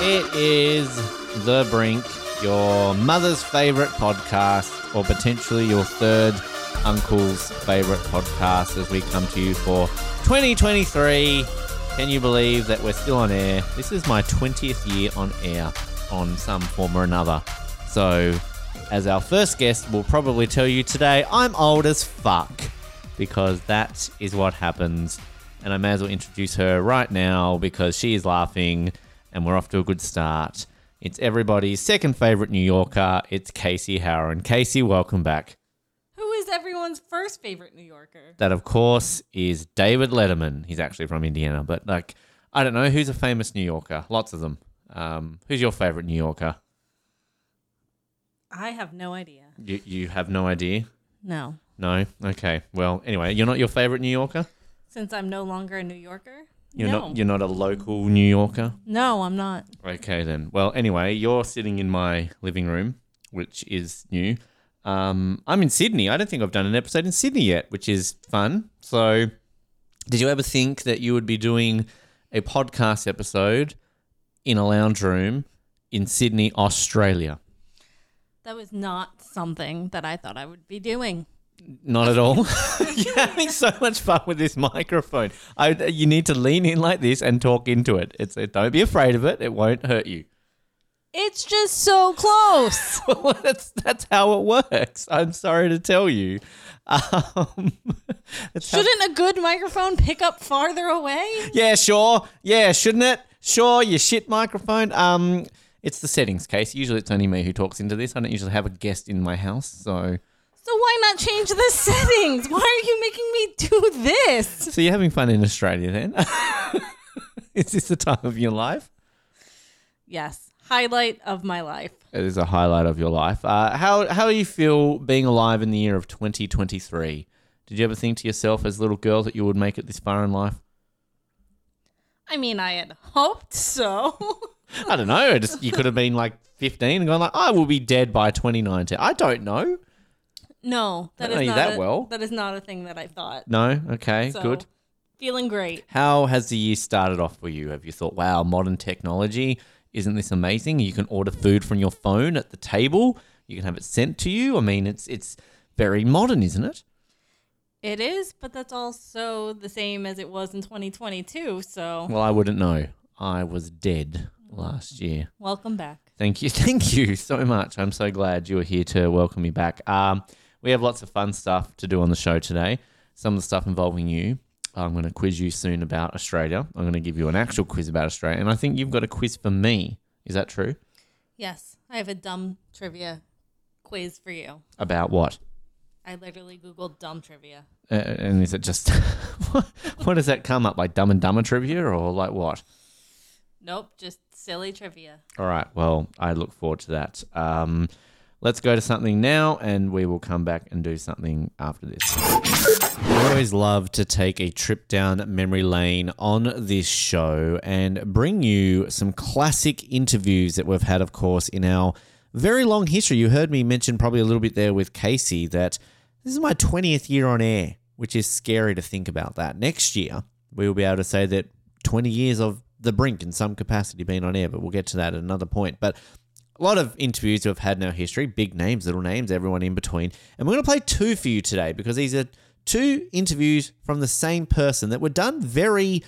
It is The Brink, your mother's favorite podcast, or potentially your third uncle's favorite podcast as we come to you for 2023. Can you believe that we're still on air? This is my 20th year on air on some form or another. So, as our first guest will probably tell you today, I'm old as fuck because that is what happens. And I may as well introduce her right now because she is laughing and we're off to a good start. It's everybody's second favorite New Yorker. It's Casey Howren. Casey, welcome back. Who is everyone's first favorite New Yorker? That, of course, is David Letterman. He's actually from Indiana, but like, I don't know who's a famous New Yorker. Lots of them. Um, who's your favorite New Yorker? I have no idea. You you have no idea. No. No. Okay. Well, anyway, you're not your favorite New Yorker. Since I'm no longer a New Yorker? You're no. not. You're not a local New Yorker. no, I'm not. Okay then. Well, anyway, you're sitting in my living room, which is new. Um, I'm in Sydney. I don't think I've done an episode in Sydney yet, which is fun. So, did you ever think that you would be doing a podcast episode in a lounge room in Sydney, Australia? That was not something that I thought I would be doing. Not at all. You're having so much fun with this microphone. I, you need to lean in like this and talk into it. It's don't be afraid of it. It won't hurt you. It's just so close. well, that's that's how it works. I'm sorry to tell you. Um, Shouldn't a good microphone pick up farther away? yeah, sure. Yeah, shouldn't it? Sure, your shit microphone. Um, it's the settings case. Usually, it's only me who talks into this. I don't usually have a guest in my house, so So why not change the settings? Why are you making me do this? so you're having fun in Australia then. Is this the time of your life? Yes. Highlight of my life. It is a highlight of your life. Uh, how how do you feel being alive in the year of 2023? Did you ever think to yourself as a little girl that you would make it this far in life? I mean, I had hoped so. I don't know. Just you could have been like 15 and gone like, I will be dead by 2019. I don't know. No, that I don't is know you not that a, well. That is not a thing that I thought. No. Okay. So, Good. Feeling great. How has the year started off for you? Have you thought, wow, modern technology, isn't this amazing? You can order food from your phone at the table. You can have it sent to you. I mean, it's it's very modern, isn't it? It is, but that's also the same as it was in 2022. So, Well, I wouldn't know. I was dead last year. welcome back. Thank you. Thank you so much. I'm so glad you were here to welcome me back. Um, we have lots of fun stuff to do on the show today. Some of the stuff involving you. I'm going to quiz you soon about Australia. I'm going to give you an actual quiz about Australia. And I think you've got a quiz for me. Is that true? Yes, I have a dumb trivia quiz for you. About what? I literally Googled dumb trivia. Uh, and is it just. what, what does that come up? Like Dumb and Dumber trivia or like what? Nope, just silly trivia. All right. Well, I look forward to that. Um, let's go to something now, and we will come back and do something after this. I always love to take a trip down memory lane on this show and bring you some classic interviews that we've had, of course, in our very long history. You heard me mention probably a little bit there with Casey that this is my 20th year on air, which is scary to think about that. Next year, we will be able to say that 20 years of the brink in some capacity being on air, but we'll get to that at another point. But a lot of interviews we've had in our history, big names, little names, everyone in between. And we're going to play two for you today because these are two interviews from the same person that were done very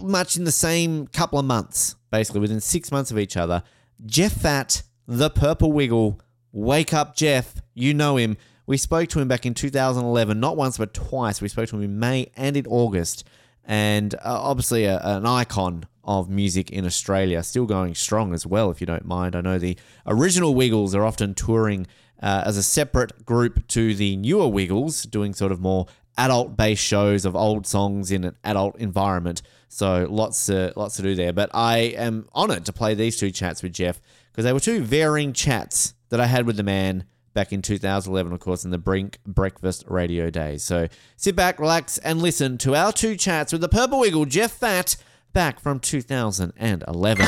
much in the same couple of months, basically within six months of each other. Jeff Fatt, the Purple Wiggle, Wake Up Jeff, you know him. We spoke to him back in 2011, not once but twice. We spoke to him in May and in August, and uh, obviously a, an icon of music in Australia, still going strong as well, if you don't mind. I know the original Wiggles are often touring uh, as a separate group to the newer Wiggles, doing sort of more adult based shows of old songs in an adult environment. So lots, uh, lots to do there. But I am honored to play these two chats with Jeff because they were two varying chats that I had with the man back in 2011, of course, in the Brink Breakfast Radio days. So sit back, relax, and listen to our two chats with the Purple Wiggle, Jeff Fatt, back from 2011.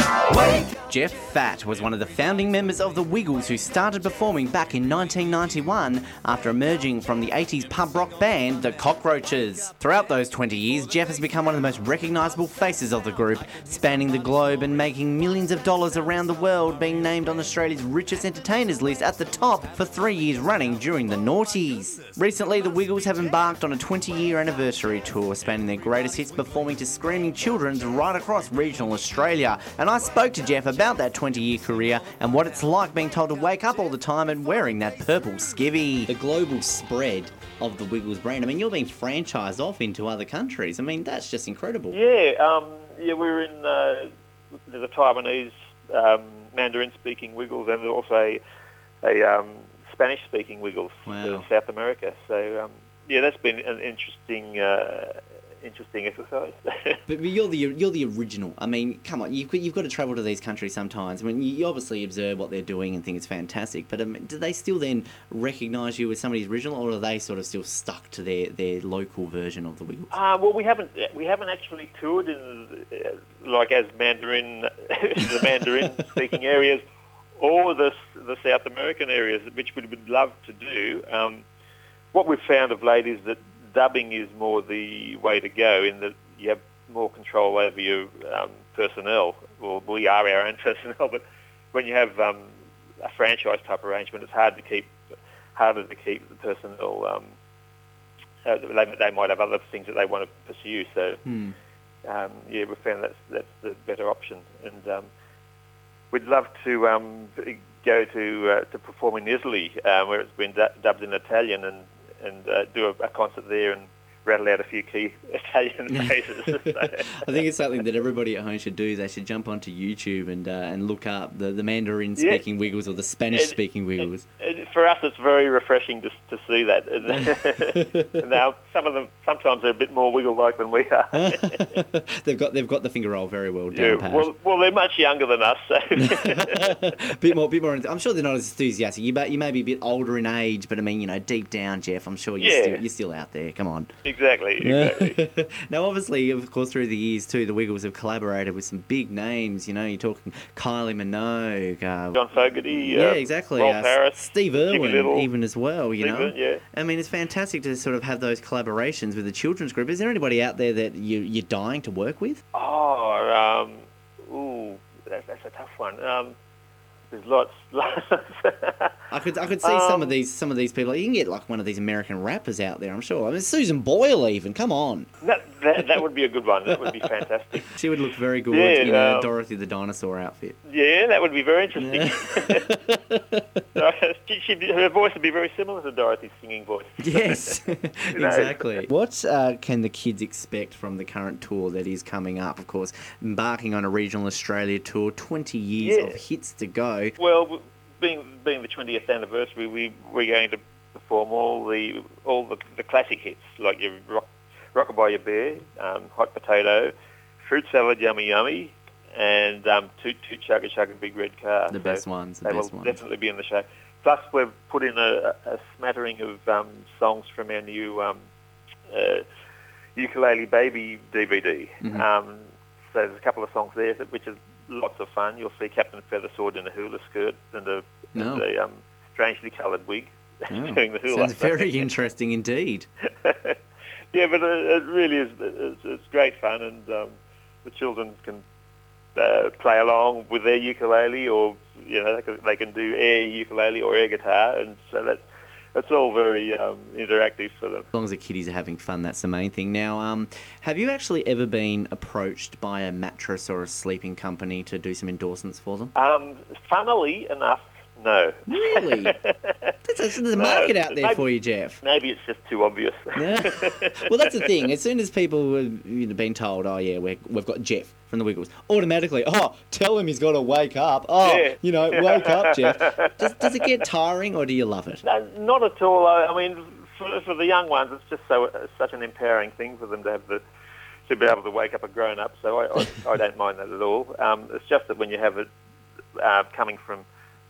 Jeff Fatt was one of the founding members of the Wiggles who started performing back in 1991 after emerging from the 80s pub rock band The Cockroaches. Throughout those 20 years, Jeff has become one of the most recognisable faces of the group, spanning the globe and making millions of dollars around the world, being named on Australia's richest entertainers list at the top for three years running during the noughties. Recently, the Wiggles have embarked on a 20 year anniversary tour, spanning their greatest hits performing to screaming children's right across regional Australia. And I spoke to Jeff about that 20 year career and what it's like being told to wake up all the time and wearing that purple skivvy. The global spread of the Wiggles brand. I mean, you're being franchised off into other countries. I mean, that's just incredible. Yeah, um, yeah, we were in uh, the Taiwanese um, Mandarin-speaking Wiggles, and also a, a um, Spanish-speaking Wiggles Wow. in South America. So um, yeah, that's been an interesting, uh, interesting exercise. But you're the you're the original. I mean, come on, you've, got- you've got to travel to these countries sometimes. I mean, you obviously observe what they're doing and think it's fantastic. But um, do they still then recognise you as somebody's original, or are they sort of still stuck to their, their local version of the Wiggles? Uh, well, we haven't we haven't actually toured in uh, like as Mandarin, the Mandarin speaking areas, or the the South American areas, which we would love to do. Um, what we've found of late is that dubbing is more the way to go, in that you have more control over your um, personnel. Well, we are our own personnel, but when you have um, a franchise type arrangement, it's hard to keep harder to keep the personnel. Um, uh, they, they might have other things that they want to pursue. So, Hmm. um, yeah, we found that's that's the better option, and um, we'd love to um, go to uh, to perform in Italy, uh, where it's been du- dubbed in Italian, and and uh, do a, a concert there and rattle out a few key Italian phrases. I think it's something that everybody at home should do. They should jump onto YouTube and uh, and look up the, the Mandarin speaking Wiggles or the Spanish speaking Wiggles. And for us, it's very refreshing to, to see that. Now, some of them sometimes they're a bit more wiggle-like than we are. they've got they've got the finger roll very well Yeah, down pat. well, well, they're much younger than us, so bit more, bit more. I'm sure they're not as enthusiastic. You, may- you may be a bit older in age, but I mean, you know, deep down, Jeff, I'm sure you're, Yeah. still, you're still out there. Come on. exactly, exactly. now, obviously, of course, through the years too, the Wiggles have collaborated with some big names. You know, you're talking Kylie Minogue, uh, John Fogerty, yeah, uh, exactly. Roll uh, Steve Irwin, Little, even as well. You Steve know, yeah. I mean, it's fantastic to sort of have those collaborations with the children's group. Is there anybody out there that you, you're dying to work with? Oh, um, ooh, that's, that's a tough one. Um, there's lots. I could I could see some of Um, these some of these people. You can get like one of these American rappers out there. I'm sure. I mean, Susan Boyle even. Come on, that, that that would be a good one. That would be fantastic. she would look very good Yeah, in a um, Dorothy the dinosaur outfit. Yeah, that would be very interesting. she, she'd her voice would be very similar to Dorothy's singing voice. Yes, know. exactly. What uh, can the kids expect from the current tour that is coming up? Of course, embarking on a regional Australia tour, 20 years Yeah. of hits to go. Well, being being the 20th anniversary, we we're going to perform all the all the, the classic hits like your rock, Rockabye Your Bear, um, Hot Potato, Fruit Salad Yummy Yummy, and um, Toot Toot Chugga Chugga Big Red Car. The So best ones, the they best will ones. definitely be in the show. Plus, we've put in a, a smattering of um, songs from our new um, uh, Ukulele Baby DVD. Mhm. Um, so there's a couple of songs there, that- which is lots of fun. You'll see Captain Feathersword in a hula skirt and a, No. and a um, strangely coloured wig Oh, doing the hula. sounds very interesting indeed. yeah, but it, it really is. It's, it's great fun, and um, the children can uh, play along with their ukulele, or you know, they can, they can do air ukulele or air guitar, and so that's it's all very um, interactive for them. As long as the kiddies are having fun, that's the main thing. Now, um, have you actually ever been approached by a mattress or a sleeping company to do some endorsements for them? Um, funnily enough, no. Really? There's, a market out there maybe- for you, Jeff. Maybe it's just too obvious. Yeah. well, that's the thing. As soon as people have you know, been told, "Oh yeah, we're, we've got Jeff from the Wiggles," automatically, "Oh, tell him he's got to wake up." Oh, Yeah. you know, wake up, Jeff. Does, does it get tiring, or do you love it? No, not at all. I, mean, for, for the young ones, it's just so such an empowering thing for them to have the to be able to wake up a grown up. So I, I, I don't mind that at all. Um, it's just that when you have it uh, coming from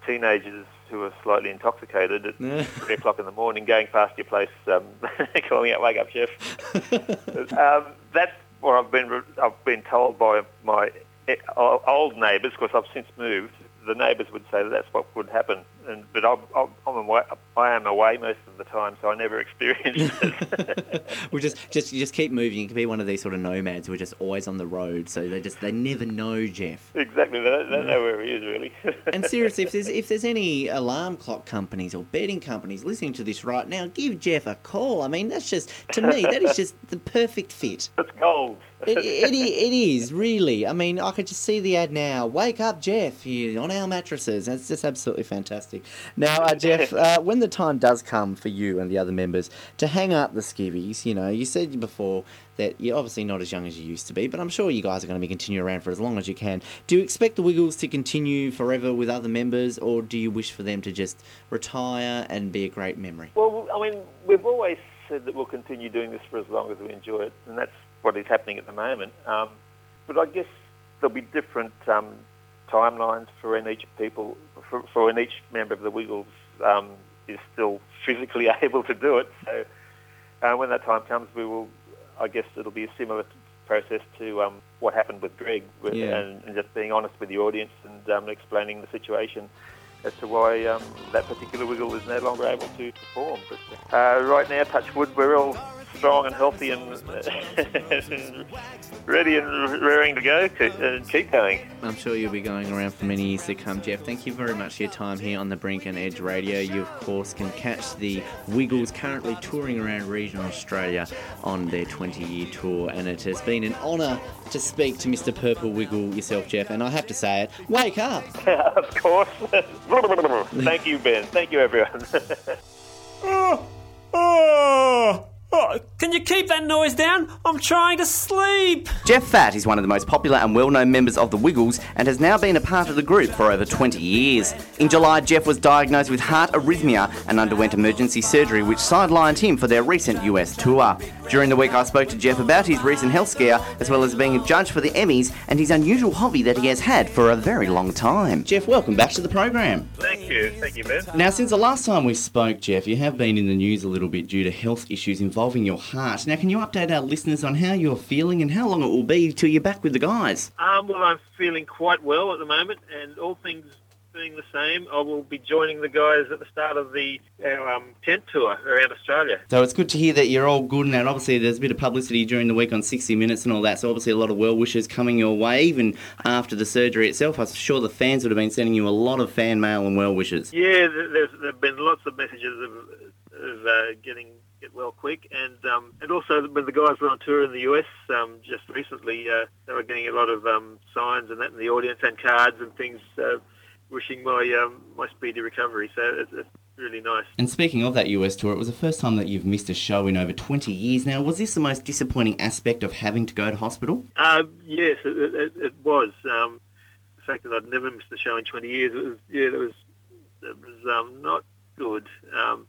teenagers who are slightly intoxicated at three o'clock in the morning, going past your place, um, calling out "Wake up, Chef." um, that's what I've been I've been told by my eh, old neighbours, because I've since moved, the neighbours would say that that's what would happen. And but I'm, I'm away, I am away most of the time, so I never experience it. well, just just just keep moving. You can be one of these sort of nomads who are just always on the road, so they just they never know Jeff. Exactly, they don't, they don't know where he is really. and seriously, if there's if there's any alarm clock companies or betting companies listening to this right now, give Jeff a call. I mean, that's just to me that is just the perfect fit. It's gold. it, it, it is really. I mean, I could just see the ad now. Wake up, Jeff, here on our mattresses. That's just absolutely fantastic. Now, uh, Jeff, uh, when the time does come for you and the other members to hang up the skivvies, you know, you said before that you're obviously not as young as you used to be, but I'm sure you guys are going to be continuing around for as long as you can. Do you expect the Wiggles to continue forever with other members, or do you wish for them to just retire and be a great memory? Well, I mean, we've always said that we'll continue doing this for as long as we enjoy it, and that's what is happening at the moment. Um, but I guess there'll be different um, timelines for when each people, for, for when each member of the Wiggles um, is still physically able to do it. So uh, when that time comes, we will. I guess it'll be a similar process to um, what happened with Greg, yeah. and, and, just being honest with the audience and um, explaining the situation as to why um, that particular wiggle is no longer able to perform. But uh, right now, touch wood, we're all strong and healthy and, ready and raring to go and uh, keep going. I'm sure you'll be going around for many years to come, Jeff. Thank you very much for your time here on the Brink and Edge Radio. You, of course, can catch the Wiggles currently touring around regional Australia on their 20 year tour, and it has been an honour to speak to Mr. Purple Wiggle yourself, Jeff. And I have to say it, wake up! of course. Thank you, Ben. Thank you, everyone. oh, oh. Oh, can you keep that noise down? I'm trying to sleep. Jeff Fatt is one of the most popular and well known members of the Wiggles and has now been a part of the group for over 20 years. In July, Jeff was diagnosed with heart arrhythmia and underwent emergency surgery, which sidelined him for their recent US tour. During the week, I spoke to Jeff about his recent health scare, as well as being a judge for the Emmys and his unusual hobby that he has had for a very long time. Jeff, welcome back to the program. Thank you. Thank you, Ben. Now, since the last time we spoke, Jeff, you have been in the news a little bit due to health issues involving your heart. Now, can you update our listeners on how you're feeling and how long it will be till you're back with the guys? Um, well, I'm feeling quite well at the moment, and all things being the same, I will be joining the guys at the start of the our um, tent tour around Australia. So it's good to hear that you're all good, and obviously there's a bit of publicity during the week on 60 Minutes and all that. So obviously a lot of well wishes coming your way, even after the surgery itself. I'm sure the fans would have been sending you a lot of fan mail and well wishes. Yeah, there's there've been lots of messages of, of uh, getting get well quick, and um, and also when the guys were on tour in the US um, just recently, uh, they were getting a lot of um, signs and that in the audience and cards and things. Uh, wishing my um, my speedy recovery. So it's, it's, really nice. And speaking of that US tour, it was the first time that you've missed a show in over 20 years. Now, was this the most disappointing aspect of having to go to hospital? Uh, yes, it, it, it was. Um, the fact that I'd never missed a show in 20 years, it was yeah, it was it was um, not good. Um,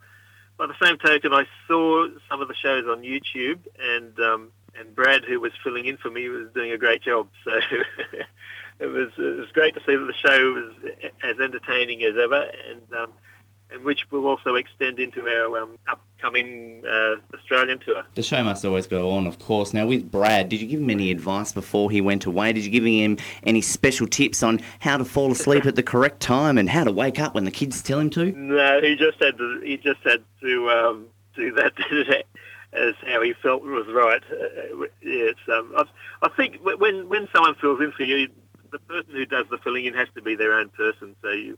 by the same token, I saw some of the shows on YouTube, and um, and Brad, who was filling in for me, was doing a great job. So it was it was great to see that the show was as entertaining as ever, and um, and which will also extend into our um, upcoming uh, Australian tour. The show must always go on, of course. Now, with Brad, did you give him any advice before he went away? Did you give him any special tips on how to fall asleep at the correct time and how to wake up when the kids tell him to? No, he just had to. He just had to um, do that. as how he felt was right. Uh, yeah, it's, um, I, I think when when someone fills in for you, the person who does the filling in has to be their own person. So you,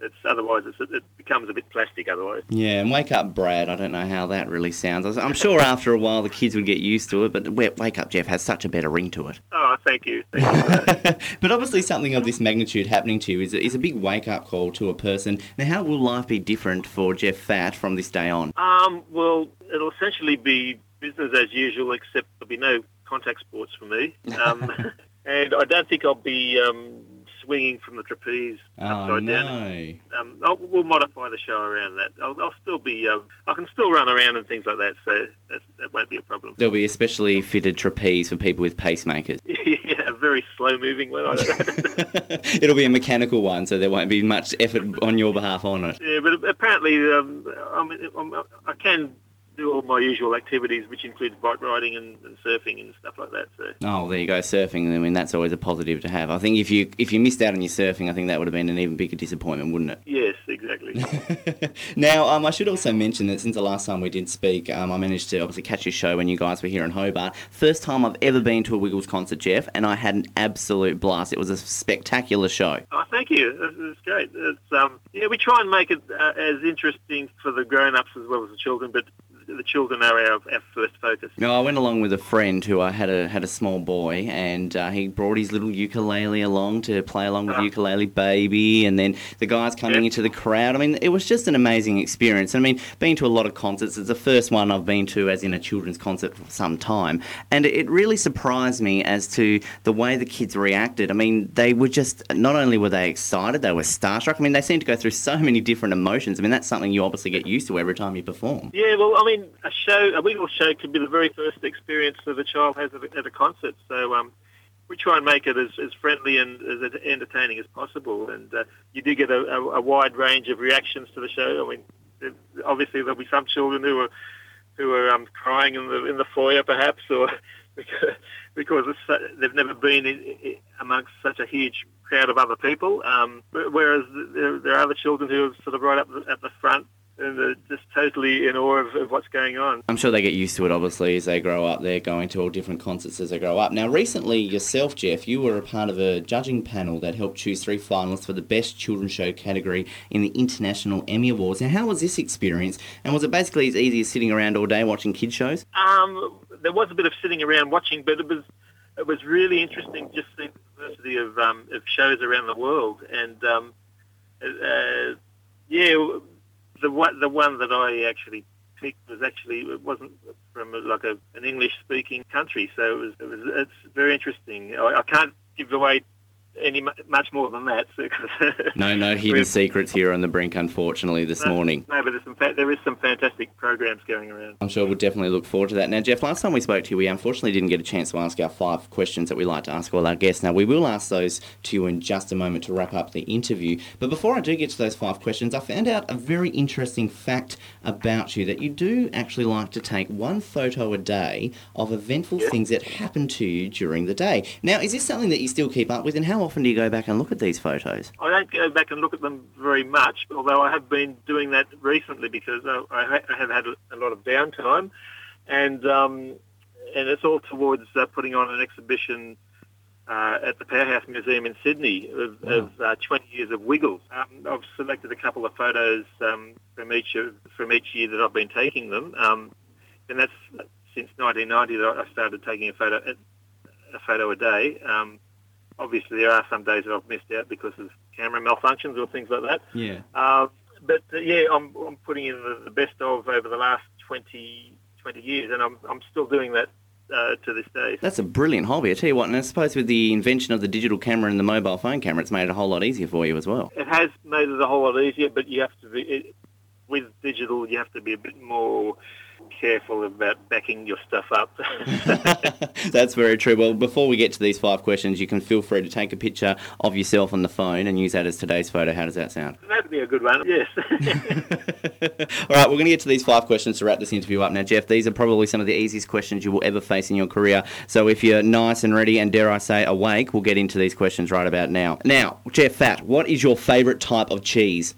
it's otherwise it's, it becomes a bit plastic. Otherwise, yeah. And wake up, Brad. I don't know how that really sounds. I'm sure after a while the kids would get used to it. But wake up, Jeff has such a better ring to it. Oh, thank you. Thank you but obviously, something of this magnitude happening to you is a, is a big wake up call to a person. Now, how will life be different for Jeff Fatt from this day on? Um, well, it'll essentially be business as usual, except there'll be no contact sports for me. Um, and I don't think I'll be um, swinging from the trapeze oh, upside no. down. Um, I'll, we'll modify the show around that. I'll, I'll still be, um, I can still run around and things like that, so that won't be a problem. There'll be a specially fitted trapeze for people with pacemakers. yeah, a very slow moving one. It'll be a mechanical one, so there won't be much effort on your behalf on it. Yeah, but apparently, um, I, mean, I can do all my usual activities, which includes bike riding and, and surfing and stuff like that. So Oh, there you go, surfing. I mean, that's always a positive to have. I think if you if you missed out on your surfing, I think that would have been an even bigger disappointment, wouldn't it? yes, exactly. now, um, I should also mention that since the last time we did speak, um, I managed to obviously catch your show when you guys were here in Hobart. First time I've ever been to a Wiggles concert, Jeff, and I had an absolute blast. It was a spectacular show. Oh, thank you. That's great. It's, um, yeah, we try and make it uh, as interesting for the grown-ups as well as the children, but the children are our, our first focus. No, I went along with a friend who I had a had a small boy, and uh, he brought his little ukulele along to play along with Ah. ukulele baby, and then the guys coming Yeah. into the crowd. I mean, it was just an amazing experience. I mean, been to a lot of concerts. It's the first one I've been to as in a children's concert for some time, and it really surprised me as to the way the kids reacted. I mean, they were just not only were they excited, they were starstruck. I mean, they seemed to go through so many different emotions. I mean, that's something you obviously get used to every time you perform. Yeah, well, I mean, a show, a Wiggles show, could be the very first experience that a child has at a, at a concert. So um, we try and make it as, as friendly and as entertaining as possible. And uh, you do get a, a, a wide range of reactions to the show. I mean, obviously there'll be some children who are who are um, crying in the in the foyer, perhaps, or because, because they've never been in, in, amongst such a huge crowd of other people. Um, whereas there, there are other children who are sort of right up at the front and they're just totally in awe of, of what's going on. I'm sure they get used to it, obviously, as they grow up. They're going to all different concerts as they grow up. Now, recently, yourself, Jeff, you were a part of a judging panel that helped choose three finalists for the Best Children's Show category in the International Emmy Awards. Now, how was this experience? And was it basically as easy as sitting around all day watching kids' shows? Um, there was a bit of sitting around watching, but it was it was really interesting just the diversity of um, of shows around the world, and um, uh, yeah, the one the one that I actually picked was actually it wasn't from like a, an English speaking country, so it was, it was it's very interesting. I, I can't give away any much more than that. No, no hidden secrets here on the brink, unfortunately, this morning. No, but there's some fa- there is some fantastic programs going around. I'm sure we'll definitely look forward to that. Now, Jeff, last time we spoke to you, we unfortunately didn't get a chance to ask our five questions that we like to ask all our guests. Now, we will ask those to you in just a moment to wrap up the interview. But before I do get to those five questions, I found out a very interesting fact about you that you do actually like to take one photo a day of eventful things that happen to you during the day. Now, is this something that you still keep up with, and how often do you go back and look at these photos? I don't go back and look at them very much, although I have been doing that recently because uh, I I have had a lot of downtime, and um, and it's all towards uh, putting on an exhibition uh, at the Powerhouse Museum in Sydney of, of uh, 20 years of Wiggles. Um, I've selected a couple of photos um, from each of, from each year that I've been taking them, um, and that's since 1990 that I started taking a photo a photo a day. Um, obviously, there are some days that I've missed out because of camera malfunctions or things like that. Yeah. Uh, but uh, yeah, I'm, I'm putting in the, the best of over the last 20, 20 years, and I'm, I'm still doing that uh, to this day. That's a brilliant hobby, I tell you what. And I suppose with the invention of the digital camera and the mobile phone camera, it's made it a whole lot easier for you as well. It has made it a whole lot easier, but you have to be it, with digital. You have to be a bit more careful about backing your stuff up. That's very true. Well, before we get to these five questions, you can feel free to take a picture of yourself on the phone and use that as today's photo. How does that sound? That'd be a good one. Yes. All right, we're going to get to these five questions to wrap this interview up. Now, Jeff, these are probably some of the easiest questions you will ever face in your career. So if you're nice and ready and, dare I say, awake, we'll get into these questions right about now. Now, Jeff Fatt, what is your favourite type of cheese?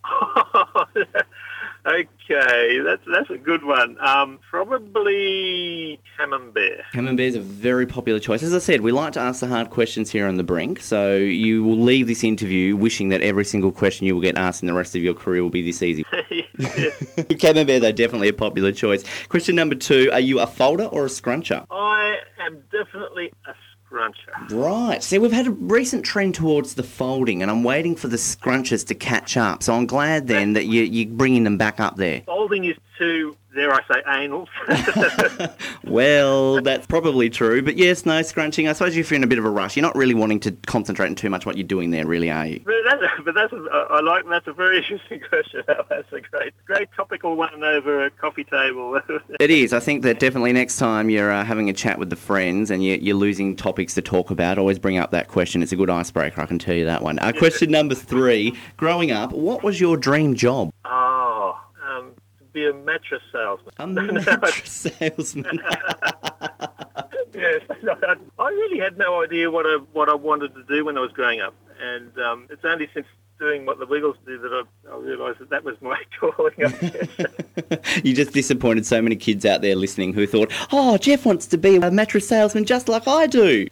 Okay, that's that's a good one. Um, probably camembert. Camembert is a very popular choice. As I said, we like to ask the hard questions here on the brink, so you will leave this interview wishing that every single question you will get asked in the rest of your career will be this easy. Camembert, though, definitely a popular choice. Question number two Are you a folder or a scruncher? I am definitely a scruncher. Right. See, we've had a recent trend towards the folding, and I'm waiting for the scrunchers to catch up. So I'm glad then that you, you're bringing them back up there. Folding is too, dare I say, anal. Well, that's probably true. But yes, no, scrunching. I suppose if you're in a bit of a rush, you're not really wanting to concentrate on too much what you're doing there, really, are you? but that's, a, but that's a, I like that's a very interesting question. That's a great, great topical one over a coffee table. It is. I think that definitely next time you're uh, having a chat with the friends and you're, you're losing topics to talk about, always bring up that question. It's a good icebreaker, I can tell you that one. Uh, question number three. Growing up, what was your dream job? oh, um, be a mattress salesman. A mattress salesman. Yes, I, I really had no idea what I what I wanted to do when I was growing up, and um, it's only since doing what the Wiggles do that I, I realised that that was my calling. You just disappointed so many kids out there listening who thought, oh, Jeff wants to be a mattress salesman just like I do.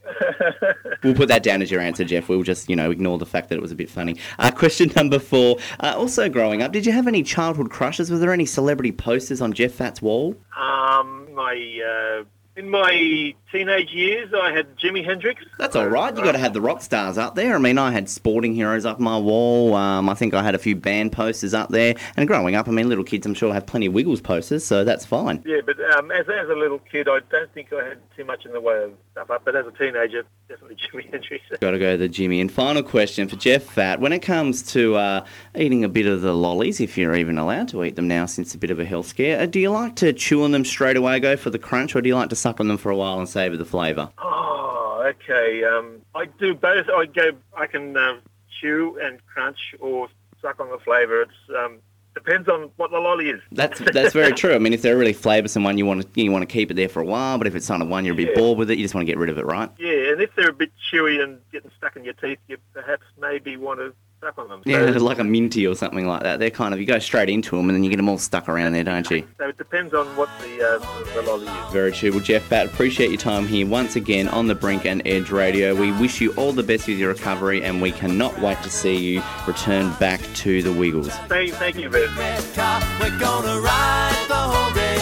we'll put that down as your answer, Jeff. We'll just, you know, ignore the fact that it was a bit funny. Uh, question number four. Uh, also, growing up, did you have any childhood crushes? Were there any celebrity posters on Jeff Fatt's wall? um, my uh, in my teenage years, I had Jimi Hendrix. That's all right. You got to have the rock stars up there. I mean, I had sporting heroes up my wall. Um, I think I had a few band posters up there. And growing up, I mean, little kids, I'm sure have plenty of Wiggles posters, so that's fine. Yeah, but um, as, as a little kid, I don't think I had too much in the way of stuff up. But as a teenager, definitely Jimi Hendrix. Got to go to the Jimmy. And final question for Jeff Fatt. When it comes to uh, eating a bit of the lollies, if you're even allowed to eat them now since a bit of a health scare, uh, do you like to chew on them straight away, go for the crunch, or do you like to suck on them for a while and savour the flavour? Oh, okay. Um, I do both. I go. I can uh, chew and crunch, or suck on the flavour. It's um, depends on what the lolly is. That's that's very true. I mean, if they're a really flavoursome one, you want to you want to keep it there for a while. But if it's kind of one you're a bit Yeah. bored with it, you just want to get rid of it, right? Yeah, and if they're a bit chewy and getting stuck in your teeth, you perhaps maybe want to suck on them. Yeah, like a minty or something like that. They're kind of you go straight into them and then you get them all stuck around there, don't you? so it depends on what the uh, the lolly is. Very true. Well, Jeff Fatt, appreciate your time here once again on the Brink and Edge Radio. We wish you all the best with your recovery, and we cannot wait to see you return back to the Wiggles. Thank, thank you, Red. We're gonna ride the whole day.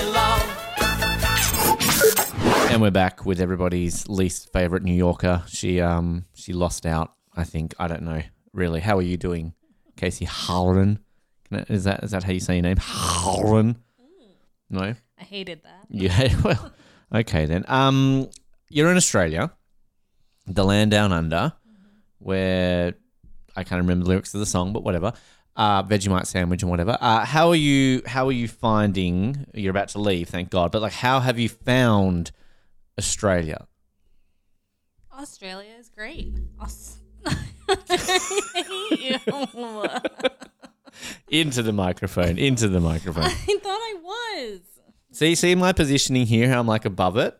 And we're back with everybody's least favorite New Yorker. She um she lost out. I think I don't know really. How are you doing, Casey Halloran? Is that is that how you say your name, Halloran? No. I hated that. Yeah. Well, okay then. Um, you're in Australia, the land down under, where I can't remember the lyrics of the song, but whatever. Uh, Vegemite sandwich and whatever. Uh, how are you? How are you finding? You're about to leave, thank God. But like, how have you found Australia? Australia is great. Aus-. Into the microphone. Into the microphone. I thought I was. see, see my positioning here. How I'm like above it.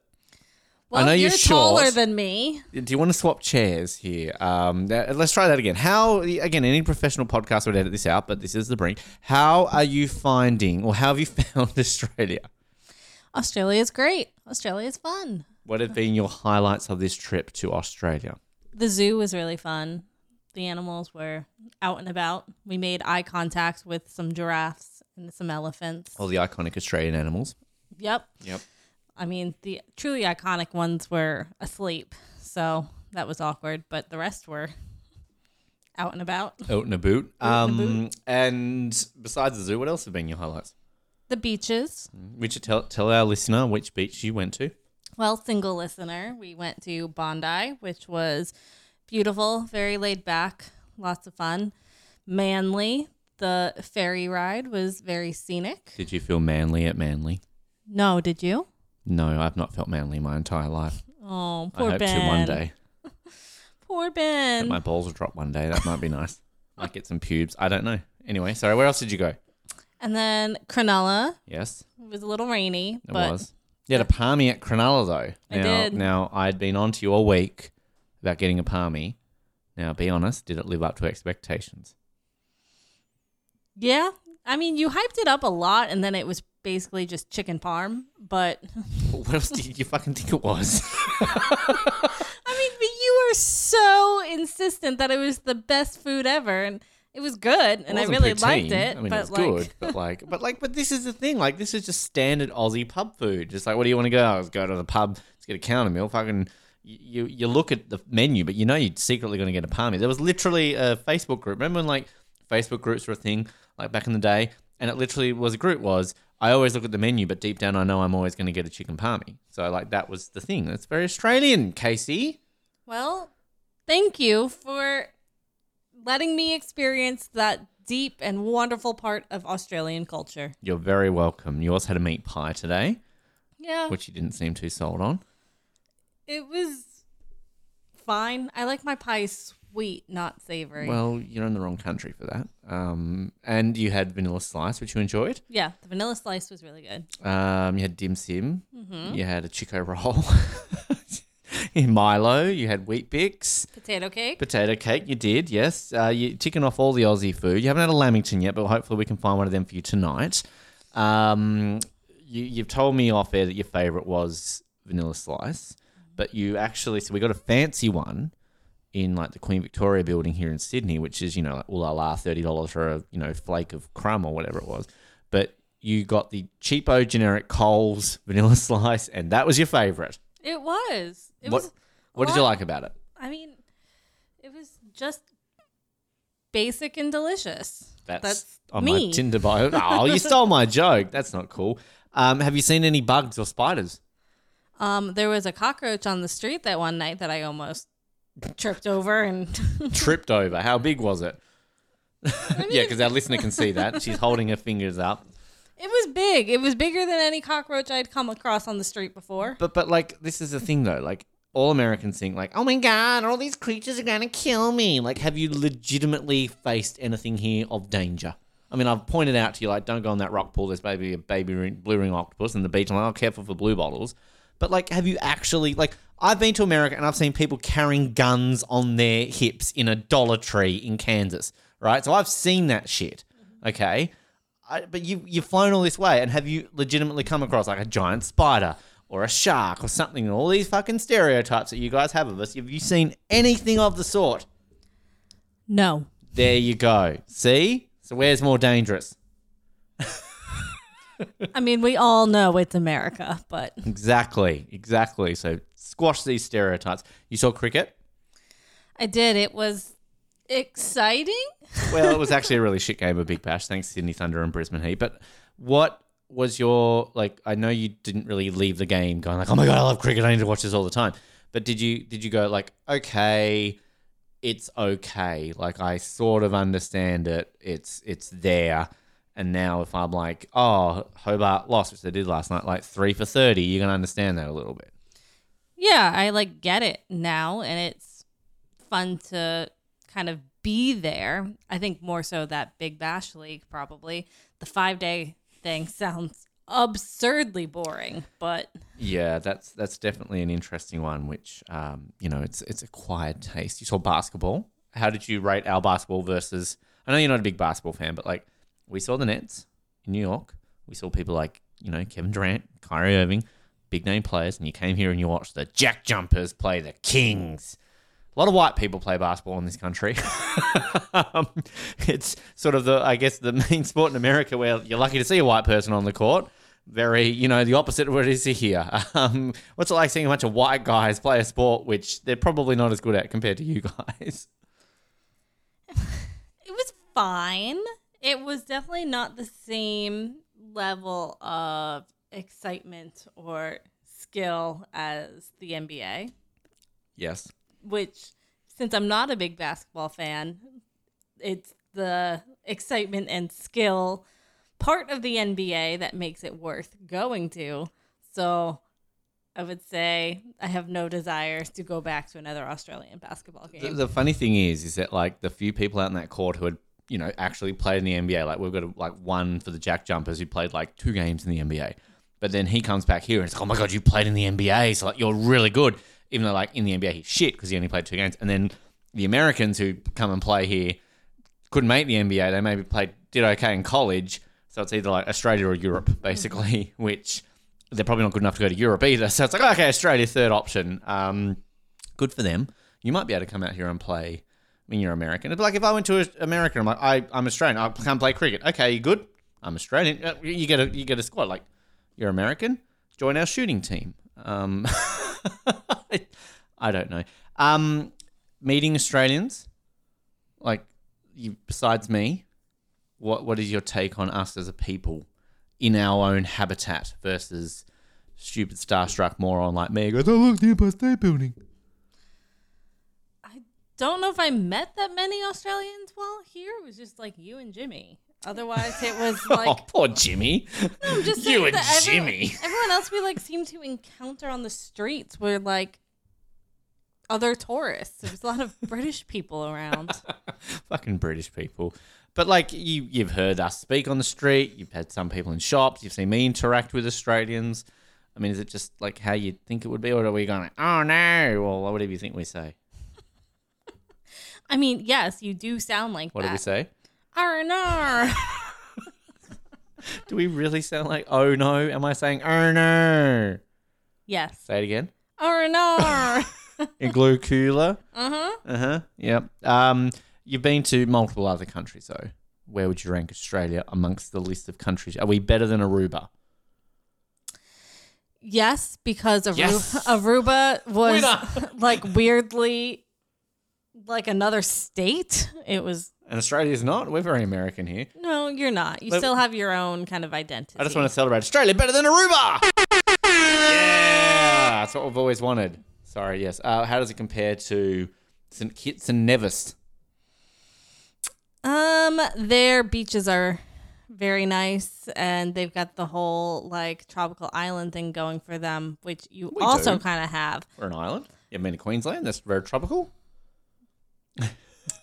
Well, know you're you're taller than me. Do you want to swap chairs here? Um, that- let's try that again. How again? Any professional podcast would edit this out, but this is the brink. How are you finding, or how have you found Australia? Australia is great. Australia is fun. What have been your highlights of this trip to Australia? The zoo was really fun. The animals were out and about. We made eye contact with some giraffes and some elephants. All the iconic Australian animals. Yep. Yep. I mean, the truly iconic ones were asleep, so that was awkward. But the rest were out and about. Out and a boot. Out and a Um, and besides the zoo, what else have been your highlights? The beaches. Would you tell tell our listener which beach you went to? Well, single listener, we went to Bondi, which was beautiful, very laid back, lots of fun. Manly, the ferry ride was very scenic. Did you feel manly at Manly? No, did you? No, I've not felt manly my entire life. Oh, poor I hope Ben. to one day. Poor Ben. my balls will drop one day. That might be nice. Might get some pubes. I don't know. Anyway, sorry. Where else did you go? And then Cronulla Yes, it was a little rainy, it but was. You had a palmy at Cronulla though. I Now, did. Now I'd been on to you all week about getting a palmy. Now, be honest. Did it live up to expectations? yeah, I mean, you hyped it up a lot, and then it was basically just chicken parm. But what else did you fucking think it was? I mean, but you were so insistent that it was the best food ever, and it was good, and I really liked it. I mean, but it was like, good, but like, but like, but this is the thing. Like, this is just standard Aussie pub food. Just like, what do you want to go? Let's go to the pub. Let's get a counter meal. Fucking, you you look at the menu, but you know you're secretly going to get a palmy. There was literally a Facebook group. Remember when like Facebook groups were a thing, like back in the day, and it literally was a group was. I always look at the menu, but deep down I know I'm always going to get a chicken palmy. So like that was the thing. That's very Australian, Casey. well, thank you for letting me experience that deep and wonderful part of Australian culture. You're very welcome. You also had a meat pie today, Yeah, which you didn't seem too sold on. It was fine. I like my pie sweet, not savory. Well, you're in the wrong country for that. Um, and you had vanilla slice, which you enjoyed. yeah, the vanilla slice was really good. Um, you had dim sim. You had a Chiko roll. In Milo, you had Weet-Bix. Potato cake. Potato cake, you did, yes. Uh, you're ticking off all the Aussie food. You haven't had a Lamington yet, but hopefully we can find one of them for you tonight. Um, you, you've told me off air that your favourite was vanilla slice, but you actually, so we got a fancy one in like the Queen Victoria building here in Sydney, which is, you know, like, ooh la la, $30 for a, you know, flake of crumb or whatever it was. But you got the cheapo generic Coles vanilla slice, and that was your favourite. it was. It What, was. what did you like about it? I mean, it was just basic and delicious. That's, That's on me. my Tinder bio. Oh, you stole my joke. That's not cool. Um, have you seen any bugs or spiders? Um, there was a cockroach on the street that one night that I almost tripped over and Tripped over. How big was it? yeah, because our listener can see that. She's holding her fingers up. it was big. It was bigger than any cockroach I'd come across on the street before. But but like this is the thing though. Like all Americans think like, oh my god, all these creatures are gonna kill me. Like, have you legitimately faced anything here of danger? I mean, I've pointed out to you like, don't go on that rock pool. There's maybe a baby blue ring octopus in the beach. I'm like, oh, careful for blue bottles. But like, have you actually like? I've been to America and I've seen people carrying guns on their hips in a Dollar Tree in Kansas, right? So I've seen that shit. Okay, I, but you you've flown all this way, and have you legitimately come across like a giant spider or a shark or something? All these fucking stereotypes that you guys have of us. Have you seen anything of the sort? No. There you go. See. So where's more dangerous? I mean, we all know it's America, but Exactly. Exactly. So squash these stereotypes. You saw cricket. I did. It was exciting. Well, it was actually a really shit game of Big Bash. Thanks Sydney Thunder and Brisbane Heat. But what was your like? I know you didn't really leave the game going like, "Oh my god, I love cricket. I need to watch this all the time." But did you did you go like, "Okay, it's okay. Like I sort of understand it. It's it's there." And now if I'm like, "Oh, Hobart lost," which they did last night, like three for thirty, you're gonna understand that a little bit. Yeah, I like get it now, and it's fun to kind of be there. I think more so that Big Bash League, probably. The five day thing sounds absurdly boring, but Yeah, that's that's definitely an interesting one. Which um, you know, it's it's acquired taste. You saw basketball. How did you rate our basketball versus? I know you're not a big basketball fan, but like we saw the Nets in New York. We saw people like you know Kevin Durant, Kyrie Irving, big name players, and you came here and you watched the Jack Jumpers play the Kings. A lot of white people play basketball in this country. um, it's sort of the, I guess, the main sport in America where you're lucky to see a white person on the court. Very, you know, the opposite of what it is here. Um, what's it like seeing a bunch of white guys play a sport which they're probably not as good at compared to you guys? it was fine. It was definitely not the same level of excitement or skill as the NBA. Yes. which since I'm not a big basketball fan, it's the excitement and skill part of the NBA that makes it worth going to. So I would say I have no desire to go back to another Australian basketball The, game. the funny thing is, is that like the few people out in that court who had, you know, actually played in the NBA, like we've got a, like one for the Jack Jumpers who played like two games in the NBA, but then he comes back here and it's like, oh my god, you played in the NBA, so like you're really good, even though like in the NBA he's shit because he only played two games, and then the Americans who come and play here couldn't make the NBA, they maybe played did okay in college, so it's either like Australia or Europe basically, which they're probably not good enough to go to Europe either. So it's like okay, Australia third option. Um, good for them. You might be able to come out here and play. Mean, you're American. Be like if I went to America, I'm like, I, I'm Australian. I can't play cricket. Okay, you good? I'm Australian. Uh, You get a you get a squad. Like you're American. Join our shooting team. Um, I don't know. Um, meeting Australians, like you, besides me, what what is your take on us as a people in our own habitat versus stupid starstruck moron like me? who Goes, oh look, the Empire State Building. Don't know if I met that many Australians while here. It was just like you and Jimmy. Otherwise, it was oh, like oh, poor Jimmy. I'm just You and everyone, Jimmy. everyone else we like seem to encounter on the streets were like other tourists. There was a lot of British people around. Fucking British people. But like you, you've heard us speak on the street. You've had some people in shops. You've seen me interact with Australians. I mean, is it just like how you think it would be, or are we going, like, oh no, or whatever you think we say? I mean, yes, you do sound like What that. do we say? R no. Do we really sound like oh no? Am I saying oh no? yes. Say it again. R no. Igloo cooler. uh huh. Uh huh. Yep. Um, you've been to multiple other countries though. Where would you rank Australia amongst the list of countries? Are we better than Aruba? Yes, because Aruba, Yes. Aruba was Winner. like weirdly like another state. It was And Australia's not. We're very American here. no, you're not. You Let- still have your own kind of identity. I just want to celebrate Australia better than Aruba. yeah, that's what we've always wanted. Sorry, yes. Uh, how does it compare to St Kitts and Nevis? Um, their beaches are very nice, and they've got the whole like tropical island thing going for them, which you also do. kind of have. We're an island. You to Queensland? That's very tropical. I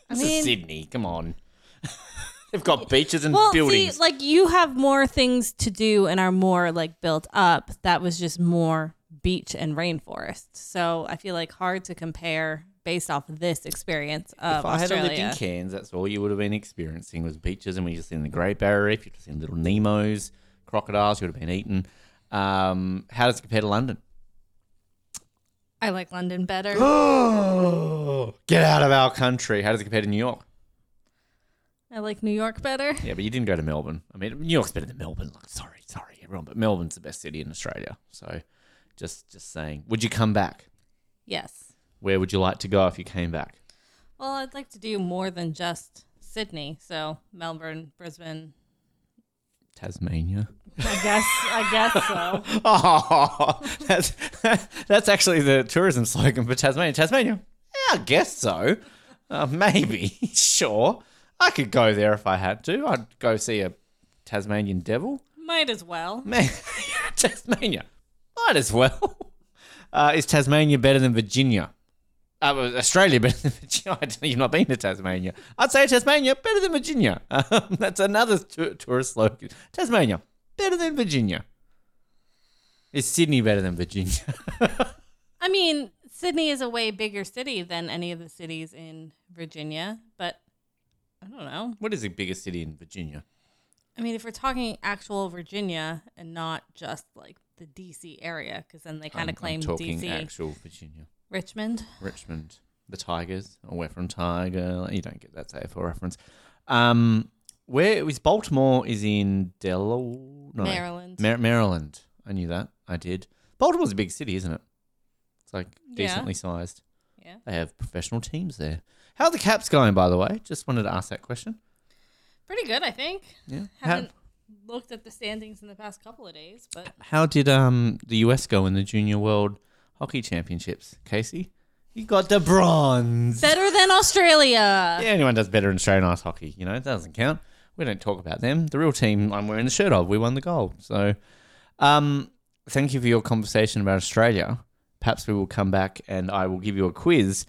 This is Sydney. Come on. They've got beaches and well, buildings. see, like you have more things to do and are more like built up. That was just more beach and rainforest. So I feel like hard to compare based off of this experience of if I had Australia. lived in Cairns, that's all you would have been experiencing was beaches, and we just seen the Great Barrier Reef. You'd have seen little Nemos, crocodiles. You would have been eaten. Um, how does it compare to London? I like London better. Oh, get out of our country. How does it compare to New York? I like New York better. Yeah, but you didn't go to Melbourne. I mean, New York's better than Melbourne. Like, sorry, sorry, everyone, but Melbourne's the best city in Australia. So, just just saying. Would you come back? Yes. Where would you like to go if you came back? Well, I'd like to do more than just Sydney. So Melbourne, Brisbane. Tasmania. I guess. I guess so. Oh, that's that's actually the tourism slogan for Tasmania. Tasmania. Yeah, I guess so. Uh, maybe. sure. I could go there if I had to. I'd go see a Tasmanian devil. Might as well. Man, Tasmania. Might as well. Uh, is Tasmania better than Virginia? Uh, Australia better than Virginia? You've not been to Tasmania. I'd say Tasmania better than Virginia. Um, that's another tou- tourist slogan. Tasmania better than Virginia. Is Sydney better than Virginia? I mean, Sydney is a way bigger city than any of the cities in Virginia, but I don't know. what is the biggest city in Virginia? I mean, if we're talking actual Virginia and not just like the DC area, because then they kind of claim I'm talking DC. actual Virginia. Richmond. Richmond, the Tigers, we're from Tiger. You don't get that AFL reference. Um, where is Baltimore? Is in Delaware, no, Maryland. Mar- Maryland. I knew that. I did. Baltimore's a big city, isn't it? It's like Yeah. decently sized. Yeah. They have professional teams there. How are the Caps going, by the way? Just wanted to ask that question. Pretty good, I think. Yeah. How, Haven't looked at the standings in the past couple of days, but how did um the US go in the Junior World Hockey Championships, Casey? You got the bronze. better than Australia. Yeah, anyone does better in Australian ice hockey. You know, it doesn't count. We don't talk about them. The real team I'm wearing the shirt of, we won the gold. So, um, thank you for your conversation about Australia. Perhaps we will come back and I will give you a quiz,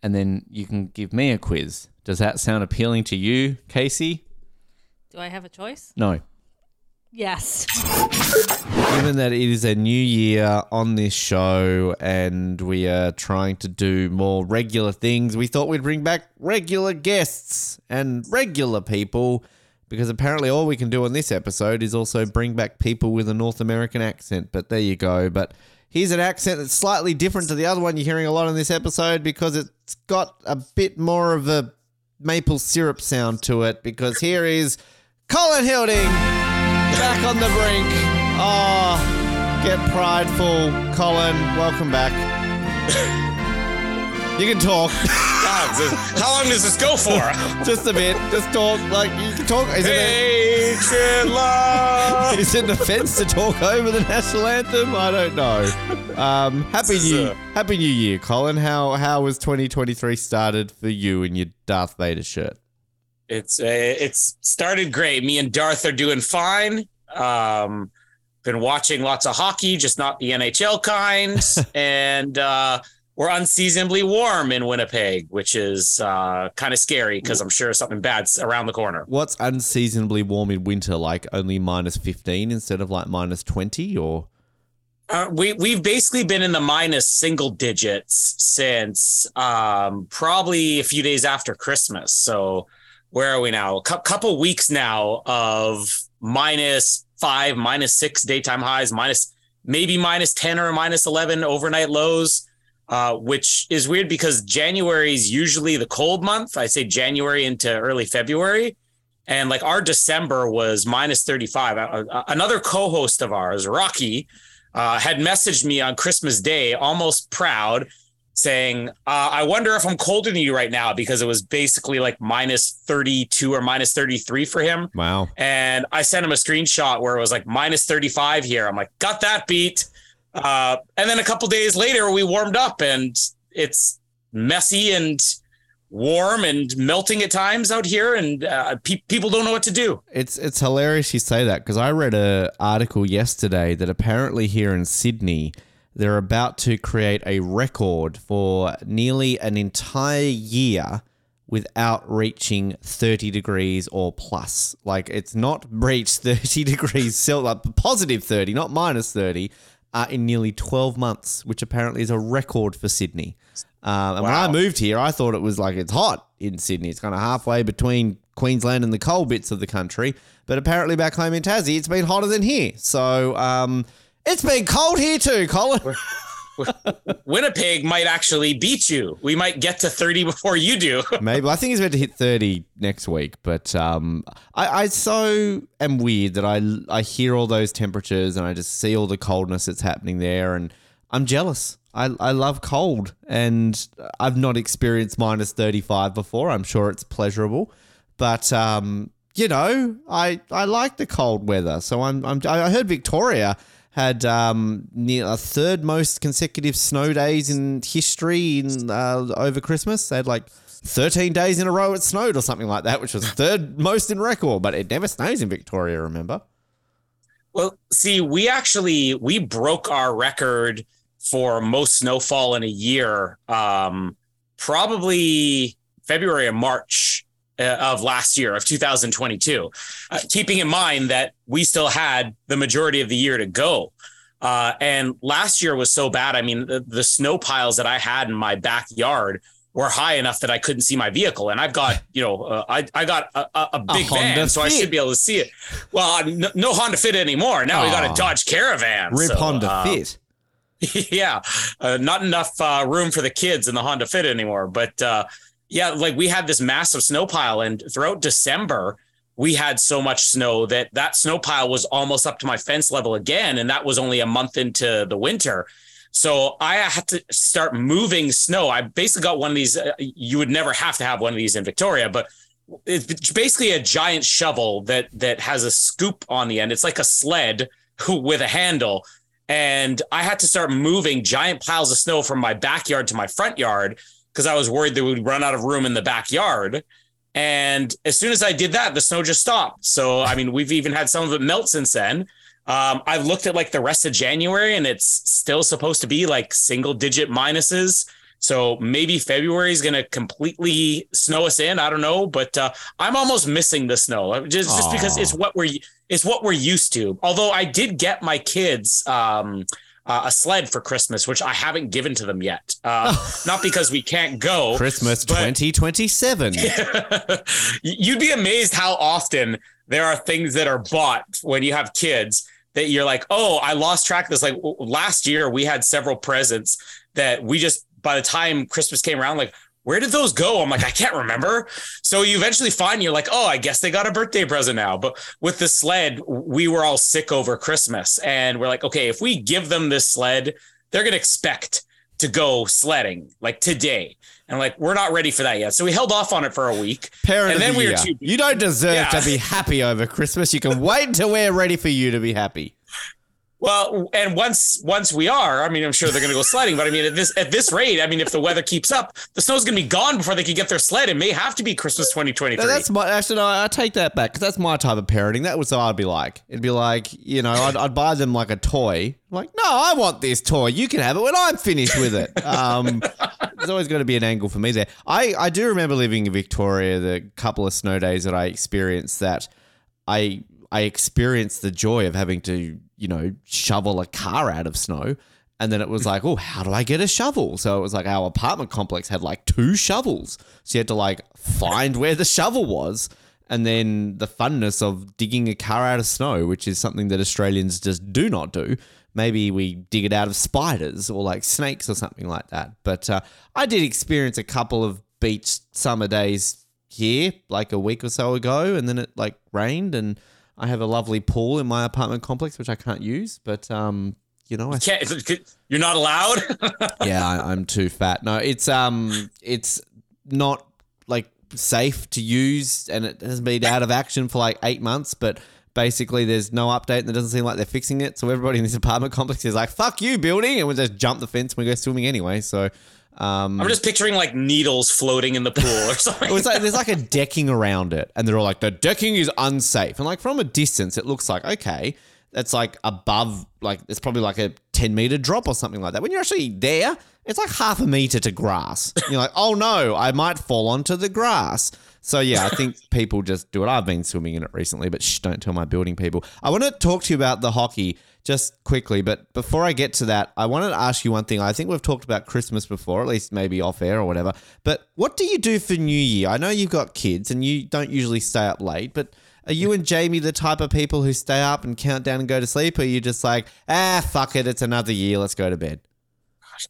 and then you can give me a quiz. Does that sound appealing to you, Casey? Do I have a choice? No. Yes. Given that it is a new year on this show and we are trying to do more regular things, we thought we'd bring back regular guests and regular people because apparently all we can do on this episode is also bring back people with a North American accent. But there you go. But here's an accent that's slightly different to the other one you're hearing a lot in this episode because it's got a bit more of a maple syrup sound to it because here is Colin Hilding back on the brink. Oh, get prideful, Colin. Welcome back. you can talk God, this- how long does this go for? just a bit. Just talk like you can talk. Is it, Hatred, a, is it an offense to talk over the national anthem? I don't know. Um, happy new uh, Happy New Year, Colin. How how was 2023 started for you in your Darth Vader shirt? It's uh, it's started great. Me and Darth are doing fine. Um, been watching lots of hockey, just not the NHL kind, and uh, we're unseasonably warm in Winnipeg, which is uh, kind of scary because I'm sure something bad's around the corner. What's unseasonably warm in winter? Like only minus 15 instead of like minus 20 or? Uh, we we've basically been in the minus single digits since um, probably a few days after Christmas. So where are we now? A cou- couple weeks now of minus five, minus six daytime highs, minus maybe minus ten or minus eleven overnight lows. Uh, which is weird because January is usually the cold month. I say January into early February. And like our December was minus 35. Uh, another co host of ours, Rocky, uh, had messaged me on Christmas Day, almost proud, saying, uh, I wonder if I'm colder than you right now because it was basically like minus 32 or minus 33 for him. Wow. And I sent him a screenshot where it was like minus 35 here. I'm like, got that beat. Uh, and then a couple days later, we warmed up and it's messy and warm and melting at times out here, and uh, pe- people don't know what to do. It's it's hilarious you say that because I read a article yesterday that apparently here in Sydney they're about to create a record for nearly an entire year without reaching 30 degrees or plus. Like it's not reached 30 degrees Celsius, like positive 30, not minus 30, uh, in nearly 12 months, which apparently is a record for Sydney. Um, and when I moved here, I thought it was like it's hot in Sydney. It's kind of halfway between Queensland and the cold bits of the country. But apparently back home in Tassie, it's been hotter than here. So um, it's been cold here too, Colin. Winnipeg might actually beat you. We might get to 30 before you do. Maybe I think he's meant to hit thirty next week, but um, I, I so am weird that I I hear all those temperatures and I just see all the coldness that's happening there, and I'm jealous. I, I love cold, and I've not experienced minus thirty five before. I'm sure it's pleasurable, but um, you know, I I like the cold weather. So I'm, I'm I heard Victoria had um, near a third most consecutive snow days in history in uh, over Christmas. They had like 13 days in a row it snowed or something like that, which was third most in record. But it never snows in Victoria. Remember? Well, see, we actually we broke our record for most snowfall in a year, um, probably February or March of last year of 2022. Uh, keeping in mind that we still had the majority of the year to go. Uh, and last year was so bad. I mean, the, the snow piles that I had in my backyard were high enough that I couldn't see my vehicle. And I've got, you know, uh, I, I got a, a, a big Honda van, so I should be able to see it. Well, no, no Honda Fit anymore. Now we got a Dodge Caravan. Rip so, Honda uh, Fit. yeah, uh, not enough uh, room for the kids in the Honda Fit anymore. But uh, yeah, like we had this massive snow pile, and throughout December, we had so much snow that that snow pile was almost up to my fence level again, and that was only a month into the winter. So I had to start moving snow. I basically got one of these. Uh, you would never have to have one of these in Victoria, but it's basically a giant shovel that that has a scoop on the end. It's like a sled with a handle. And I had to start moving giant piles of snow from my backyard to my front yard because I was worried that we'd run out of room in the backyard. And as soon as I did that, the snow just stopped. So, I mean, we've even had some of it melt since then. Um, I've looked at like the rest of January and it's still supposed to be like single digit minuses. So maybe February is going to completely snow us in. I don't know, but uh, I'm almost missing the snow just, just because it's what we're it's what we're used to. Although I did get my kids um, uh, a sled for Christmas, which I haven't given to them yet. Uh, not because we can't go. Christmas but- 2027. You'd be amazed how often there are things that are bought when you have kids that you're like, oh, I lost track of this. Like last year, we had several presents that we just, by the time Christmas came around, like, where did those go? I'm like, I can't remember. So you eventually find you're like, oh, I guess they got a birthday present now. But with the sled, we were all sick over Christmas. And we're like, okay, if we give them this sled, they're going to expect to go sledding like today. And like, we're not ready for that yet. So we held off on it for a week. Parent and then the we year. were too You don't deserve Yeah. to be happy over Christmas. You can wait until we're ready for you to be happy. Well, and once once we are, I mean, I'm sure they're going to go sledding. But I mean, at this at this rate, I mean, if the weather keeps up, the snow's going to be gone before they can get their sled. It may have to be Christmas 2023. No, that's my actually. No, I take that back because that's my type of parenting. That was what I'd be like. It'd be like you know, I'd, I'd buy them like a toy. Like, no, I want this toy. You can have it when I'm finished with it. Um, there's always got to be an angle for me there. I I do remember living in Victoria. The couple of snow days that I experienced that I I experienced the joy of having to you know shovel a car out of snow. And then it was like, oh, how do I get a shovel? So it was like our apartment complex had like two shovels. So you had to like find where the shovel was. And then the funness of digging a car out of snow, which is something that Australians just do not do. Maybe we dig it out of spiders or like snakes or something like that. But uh, I did experience a couple of beach summer days here, like a week or so ago, and then it like rained, and I have a lovely pool in my apartment complex which I can't use. But um, you know, I Can't, you're not allowed. yeah, I, I'm too fat. No, it's um, it's not like safe to use, and it has been out of action for like eight months. But basically, there's no update, and it doesn't seem like they're fixing it. So everybody in this apartment complex is like, "Fuck you, building," and we just jump the fence and we go swimming anyway. So. Um, I'm just picturing like needles floating in the pool or something. it was like there's like a decking around it, and they're all like, the decking is unsafe. And like from a distance, it looks like okay, that's like above, like it's probably like a 10 meter drop or something like that. When you're actually there, it's like half a meter to grass. You're like, oh no, I might fall onto the grass. So yeah, I think people just do it. I've been swimming in it recently, but shh, don't tell my building people. I want to talk to you about the hockey just quickly, but before I get to that, I wanted to ask you one thing. I think we've talked about Christmas before, at least maybe off air or whatever. But what do you do for New Year? I know you've got kids and you don't usually stay up late, but are you and Jamie the type of people who stay up and count down and go to sleep? Or are you just like, ah, fuck it, it's another year, let's go to bed?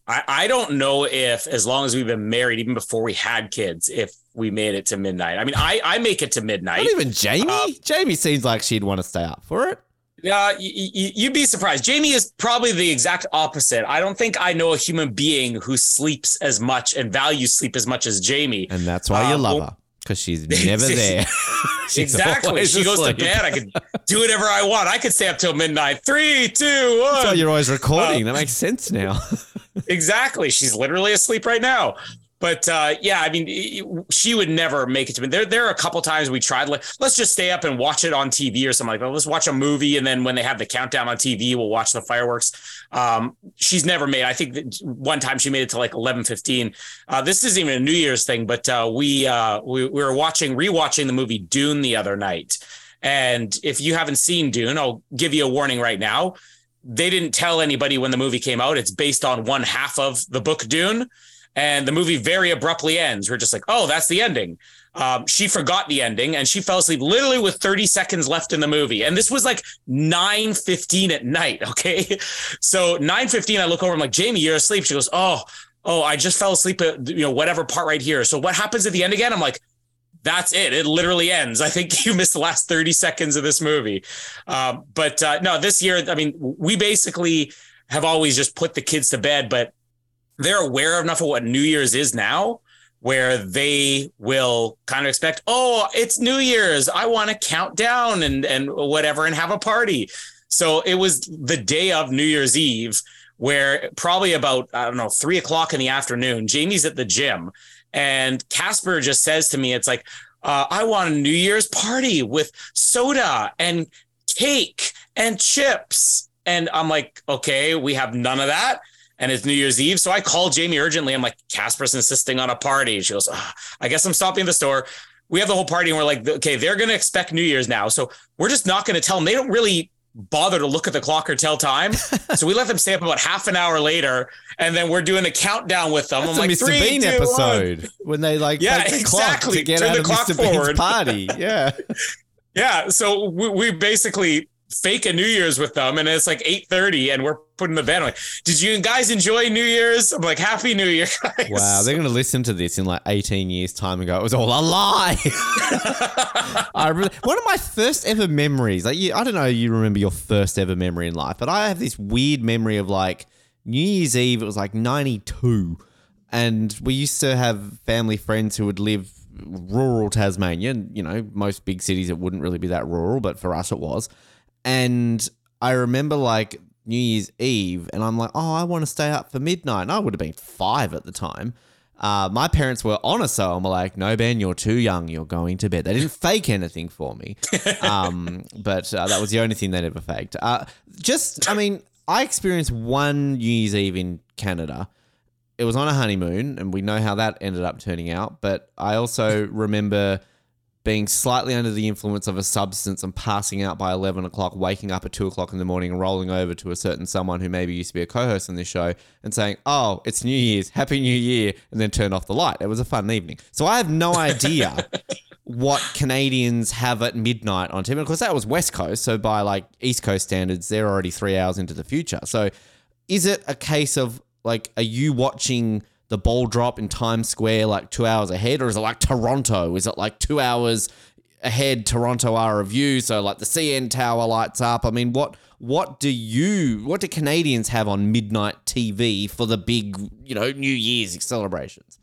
I, I don't know if, as long as we've been married, even before we had kids, if we made it to midnight. I mean, I, I make it to midnight. Not even Jamie. Uh, Jamie seems like she'd want to stay up for it. Uh, y- y- you'd be surprised. Jamie is probably the exact opposite. I don't think I know a human being who sleeps as much and values sleep as much as Jamie. And that's why you Uh, love her because she's never there. She's exactly. She goes to bed. I could do whatever I want. I could stay up till midnight. Three, two, one. Why you're always recording. Uh, that makes sense now. exactly. She's literally asleep right now. But uh, yeah, I mean, she would never make it to me. There, there are a couple times we tried. Like, let's just stay up and watch it on TV or something like that. Let's watch a movie, and then when they have the countdown on TV, we'll watch the fireworks. Um, she's never made. I think one time she made it to like eleven fifteen. Uh, this isn't even a New Year's thing, but uh, we, uh, we we were watching rewatching the movie Dune the other night. And if you haven't seen Dune, I'll give you a warning right now. They didn't tell anybody when the movie came out. It's based on one half of the book Dune and the movie very abruptly ends. We're just like, oh, that's the ending. Um, she forgot the ending and she fell asleep literally with 30 seconds left in the movie. And this was like 9 15 at night. Okay. So 9 15, I look over, I'm like, Jamie, you're asleep. She goes, oh, oh, I just fell asleep at, you know, whatever part right here. So what happens at the end again? I'm like, that's it. It literally ends. I think you missed the last 30 seconds of this movie. Um, but uh, no, this year, I mean, we basically have always just put the kids to bed, but they're aware enough of what New Year's is now where they will kind of expect, oh, it's New Year's. I want to count down and and whatever and have a party. So it was the day of New Year's Eve where probably about, I don't know, three o'clock in the afternoon, Jamie's at the gym and Casper just says to me, it's like, uh, I want a New Year's party with soda and cake and chips. And I'm like, okay, we have none of that. And it's New Year's Eve. So I call Jamie urgently. I'm like, Casper's insisting on a party. She goes, "Ah, I guess I'm stopping the store. We have the whole party and we're like, okay, they're going to expect New Year's now. So we're just not going to tell them. They don't really bother to look at the clock or tell time. so we let them stay up about half an hour later. And then we're doing a countdown with them. That's I'm a like, Mr. three, Bean two, one." episode when they like Yeah, the clock exactly. to get Turn out the of clock Mr. Bean's forward. party. Yeah. Yeah, so we, we basically fake a New Year's with them, and it's like eight thirty, and we're putting the band. Like, did you guys enjoy New Year's? I'm like, Happy New Year, guys. Wow, they're to listen to this in like 18 years' time and go, it was all a lie. I one of my first ever memories, like you, I don't know, you remember your first ever memory in life, but I have this weird memory of like New Year's Eve, it was like 92. And we used to have family friends who would live rural Tasmania. And, you know, most big cities, it wouldn't really be that rural, but for us, it was. And I remember like New Year's Eve, and I'm like, oh, I want to stay up for midnight. And I would have been five at the time. Uh, my parents were on us, so I'm like, no, Ben, you're too young. You're going to bed. They didn't fake anything for me, um, but uh, that was the only thing they ever faked. Uh, just, I mean, I experienced one New Year's Eve in Canada. It was on a honeymoon, and we know how that ended up turning out. But I also remember being slightly under the influence of a substance and passing out by 11 o'clock, waking up at 2 o'clock in the morning and rolling over to a certain someone who maybe used to be a co host on this show and saying, Oh, it's New Year's, Happy New Year, and then turn off the light. It was a fun evening. So I have no idea what Canadians have at midnight on TV. Of course, that was West Coast. So by like East Coast standards, they're already three hours into the future. So is it a case of like, are you watching the ball drop in Times Square like two hours ahead, or is it like Toronto? Is it like two hours ahead? Toronto are of you, so like the CN Tower lights up. I mean, what what do you what do Canadians have on midnight TV for the big you know New Year's celebrations?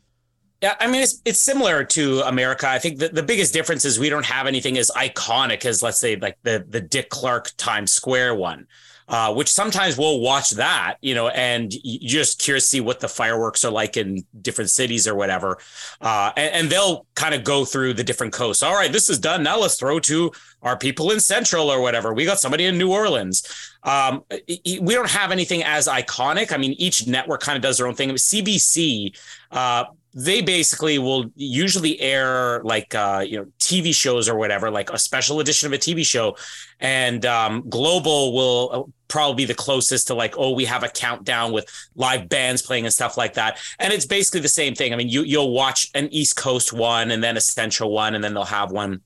Yeah, I mean it's it's similar to America. I think the, the biggest difference is we don't have anything as iconic as let's say like the the Dick Clark Times Square one. Uh, which sometimes we'll watch that, you know, and you're just curious to see what the fireworks are like in different cities or whatever. Uh, and, and, they'll kind of go through the different coasts. All right, this is done. Now let's throw to our people in Central or whatever. We got somebody in New Orleans. Um, we don't have anything as iconic. I mean, each network kind of does their own thing. CBC, uh, they basically will usually air like uh, you know TV shows or whatever, like a special edition of a TV show, and um, Global will uh, probably be the closest to like oh we have a countdown with live bands playing and stuff like that, and it's basically the same thing. I mean you you'll watch an East Coast one and then a Central one, and then they'll have one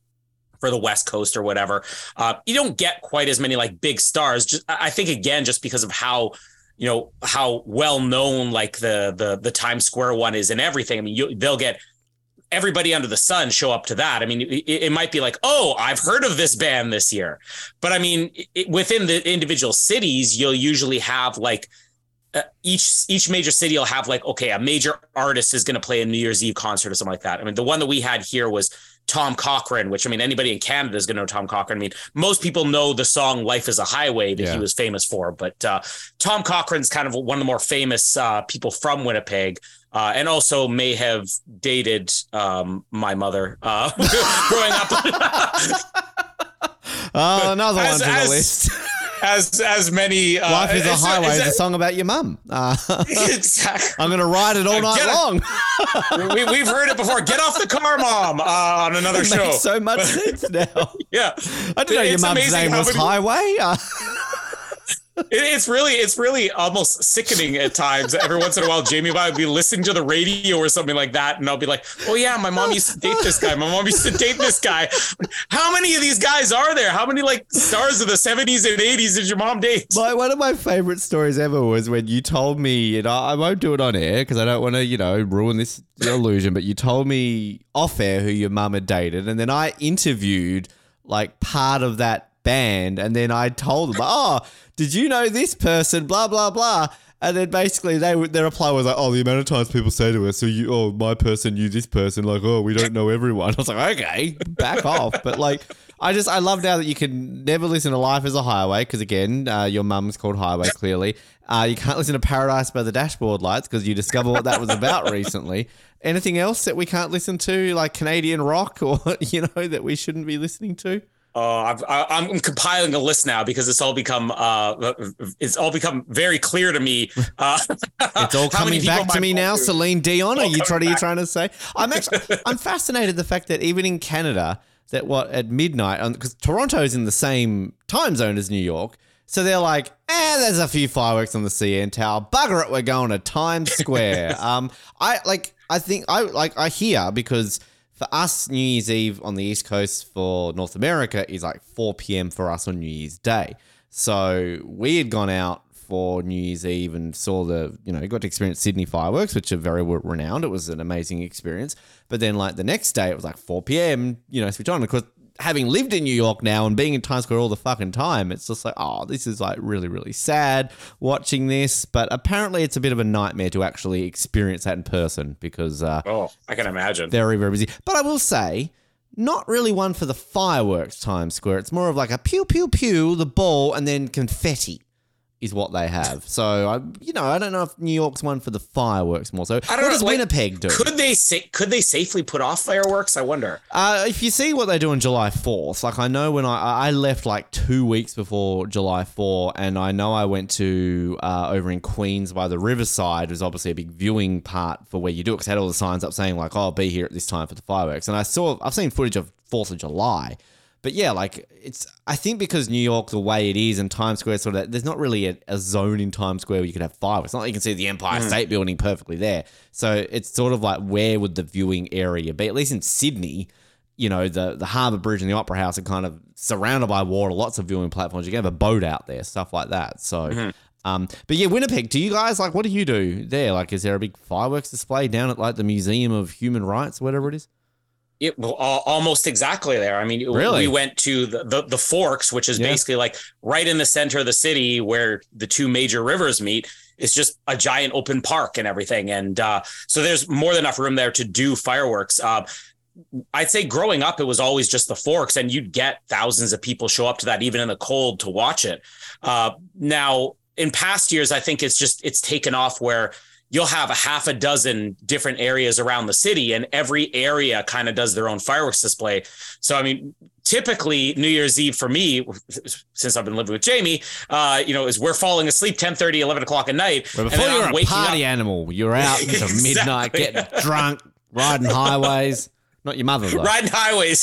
for the West Coast or whatever. Uh, you don't get quite as many like big stars. Just I think again just because of how you know how well known like the the the Times Square one is and everything. I mean, you, they'll get everybody under the sun show up to that. I mean, it, it, might be like, oh, I've heard of this band this year, but I mean, it, within the individual cities, you'll usually have like uh, each each major city will have like, okay, a major artist is going to play a New Year's Eve concert or something like that. I mean, the one that we had here was Tom Cochrane, which I mean, anybody in Canada is going to know Tom Cochrane. I mean, most people know the song "Life Is a Highway" that yeah. he was famous for, but uh, Tom Cochrane's kind of one of the more famous uh, people from Winnipeg. Uh, and also may have dated um, my mother uh, growing up. oh, another as, one to the list as as many. Uh, Life is a highway is, a song about your mum. Uh, exactly. I'm going to ride it all night long. we, we've heard it before. Get off the car, mom. Uh, on another it show. so much sense now. yeah, I didn't know your mum's name was many- Highway. It's really it's really almost sickening at times. Every once in a while, Jamie and I would be listening to the radio or something like that, and I'll be like, "Oh yeah, my mom used to date this guy. My mom used to date this guy. How many of these guys are there? How many like stars of the '70s and '80s did your mom date?" My, one of my favorite stories ever was when you told me, and I, I won't do it on air because I don't want to, you know, ruin this illusion. But you told me off air who your mum had dated, and then I interviewed like part of that band, and then I told them, "Oh." did you know this person? Blah blah blah. And then basically they their reply was like, oh, the amount of times people say to us, so you, oh, my person knew this person, like, oh, we don't know everyone. I was like, okay, back off. But like, I just I love now that you can never listen to Life as a Highway because again, uh, your mum's called Highway clearly. Uh, you can't listen to Paradise by the Dashboard Lights because you discover what that was about recently. Anything else that we can't listen to, like Canadian rock, or you know that we shouldn't be listening to? Uh, I've, I, am compiling a list now because it's all become uh, it's all become very clear to me. Uh, it's all coming back to me now. Celine Dion, are you trying? Are you trying to say? I'm actually I'm fascinated the fact that even in Canada, that what at midnight because Toronto is in the same time zone as New York, so they're like, eh, there's a few fireworks on the CN Tower. Bugger it, we're going to Times Square. um, I like I think I like I hear because for us, New Year's Eve on the East Coast for North America is like 4 p.m. for us on New Year's Day. So we had gone out for New Year's Eve and saw the, you know, got to experience Sydney fireworks, which are very renowned. It was an amazing experience. But then, like, the next day, it was like 4 p.m., you know, switch on. Of course, having lived in New York now and being in Times Square all the fucking time, it's just like, oh, this is like really, really sad watching this. But apparently, it's a bit of a nightmare to actually experience that in person because. Uh, oh, I can imagine. Very, very busy. But I will say, not really one for the fireworks Times Square. It's more of like a pew, pew, pew, the ball, and then confetti is what they have. So I, you know, I don't know if New York's one for the fireworks more. So I don't know. what know, does like, Winnipeg do? Could they say? Could they safely put off fireworks? I wonder. Uh, if you see what they do on July 4th, like I know when I I left like two weeks before July 4, and I know I went to uh, over in Queens by the riverside. Was obviously a big viewing part for where you do it because had all the signs up saying like, "Oh, I'll be here at this time for the fireworks." And I saw, I've seen footage of Fourth of July, but yeah, like it's. I think because New York the way it is and Times Square sort of, there's not really a, a zone in Times Square where you could have fireworks. It's not like you can see the Empire State Building perfectly there. So it's sort of like where would the viewing area be? At least in Sydney you know, the the Harbour Bridge and the Opera House are kind of surrounded by water, lots of viewing platforms. You can have a boat out there, stuff like that. So, um, but yeah, Winnipeg. Do you guys like? What do you do there? Like, is there a big fireworks display down at like the Museum of Human Rights, or whatever it is? It, well, almost exactly there. I mean, Really? we went to the, the, the Forks, which is Yeah. basically like right in the center of the city where the two major rivers meet. It's just a giant open park and everything. And uh, so there's more than enough room there to do fireworks. Uh, I'd say growing up, it was always just the Forks, and you'd get thousands of people show up to that, even in the cold, to watch it. Uh, now, in past years, I think it's just it's taken off where you'll have a half a dozen different areas around the city, and every area kind of does their own fireworks display. So, I mean, typically New Year's Eve for me, since I've been living with Jamie, uh, you know, is we're falling asleep 10 30, 11 o'clock at night. Well, and before you're I'm a party up- animal, you're out until Exactly. midnight, getting drunk, riding highways. Not your mother though. riding highways.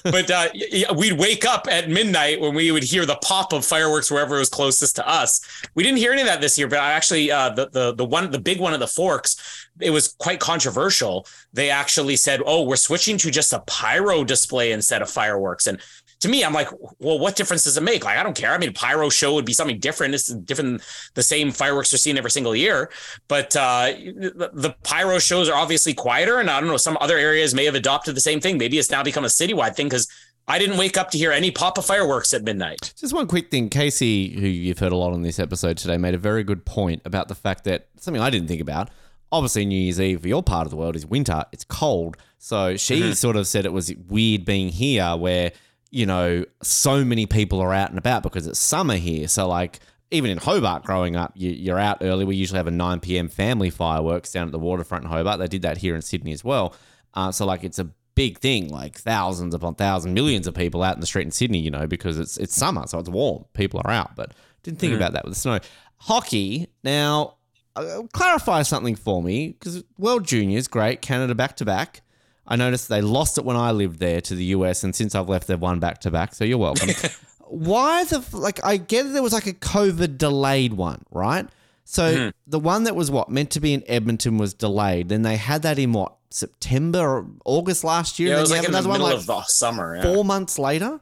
but uh, we'd wake up at midnight when we would hear the pop of fireworks wherever it was closest to us. We didn't hear any of that this year, but I actually uh, the the the one the big one at the Forks. It was quite controversial. They actually said, "Oh, we're switching to just a pyro display instead of fireworks." And to me, I'm like, "Well, what difference does it make?" Like, I don't care. I mean, a pyro show would be something different. It's different. The same fireworks are seen every single year, but uh, the, the pyro shows are obviously quieter. And I don't know, some other areas may have adopted the same thing. Maybe it's now become a citywide thing because I didn't wake up to hear any pop of fireworks at midnight. Just one quick thing. Casey, who you've heard a lot on this episode today, made a very good point about the fact that something I didn't think about. Obviously, New Year's Eve for your part of the world is winter, it's cold. So she sort of said it was weird being here where, you know, so many people are out and about because it's summer here. So, like, even in Hobart growing up, you, you're out early. We usually have a 9 p.m. family fireworks down at the waterfront in Hobart. They did that here in Sydney as well. Uh, so, like, it's a big thing, like thousands upon thousands, millions of people out in the street in Sydney, you know, because it's it's summer, so it's warm. People are out, but didn't think about that with the snow. Hockey. Now, uh, clarify something for me because World Juniors, great, Canada back to back. I noticed they lost it when I lived there to the US, and since I've left, they've won back to back. So you're welcome. Why the like? I get there was like a COVID delayed one, right? So hmm. the one that was what meant to be in Edmonton was delayed. Then they had that in what September or August last year. Yeah, it was like in the another middle one of like the summer. yeah. four months later.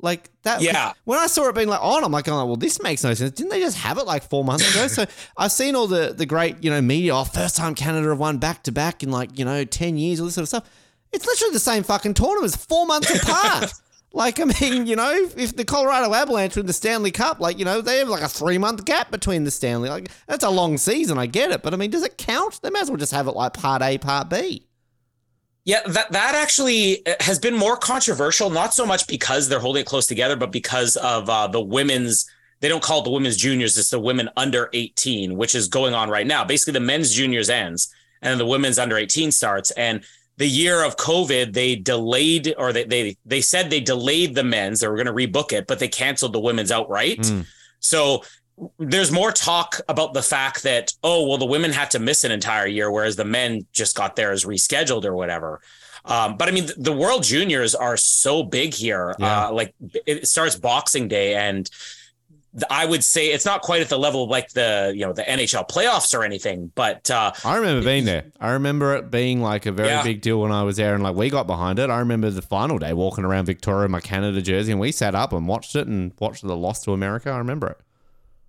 Like that. Yeah. When I saw it being like on, I'm like, oh, well, this makes no sense. Didn't they just have it like four months ago? so I've seen all the the great you know media. Oh, first time Canada have won back to back in like you know ten years, all this sort of stuff. It's literally the same fucking tournament. It's four months apart. Like, I mean, you know, if the Colorado Avalanche win the Stanley Cup, like, you know, they have like a three month gap between the Stanley. Like, that's a long season. I get it. But I mean, does it count? They might as well just have it like part A, part B. Yeah, that that actually has been more controversial, not so much because they're holding it close together, but because of uh, the women's. They don't call it the women's juniors; it's the women under eighteen, which is going on right now. Basically, the men's juniors ends, and then the women's under eighteen starts. And the year of COVID, they delayed, or they they they said they delayed the men's. They were going to rebook it, but they canceled the women's outright. So there's more talk about the fact that oh well the women had to miss an entire year whereas the men just got theirs rescheduled or whatever um, but i mean the, the world juniors are so big here Yeah. uh, like it starts boxing day and i would say it's not quite at the level of like the you know the nhl playoffs or anything but uh, I remember being there. I remember it being like a very Yeah. big deal when I was there and like we got behind it. I remember the final day walking around Victoria in my Canada jersey and we sat up and watched it and watched the loss to America. I remember it.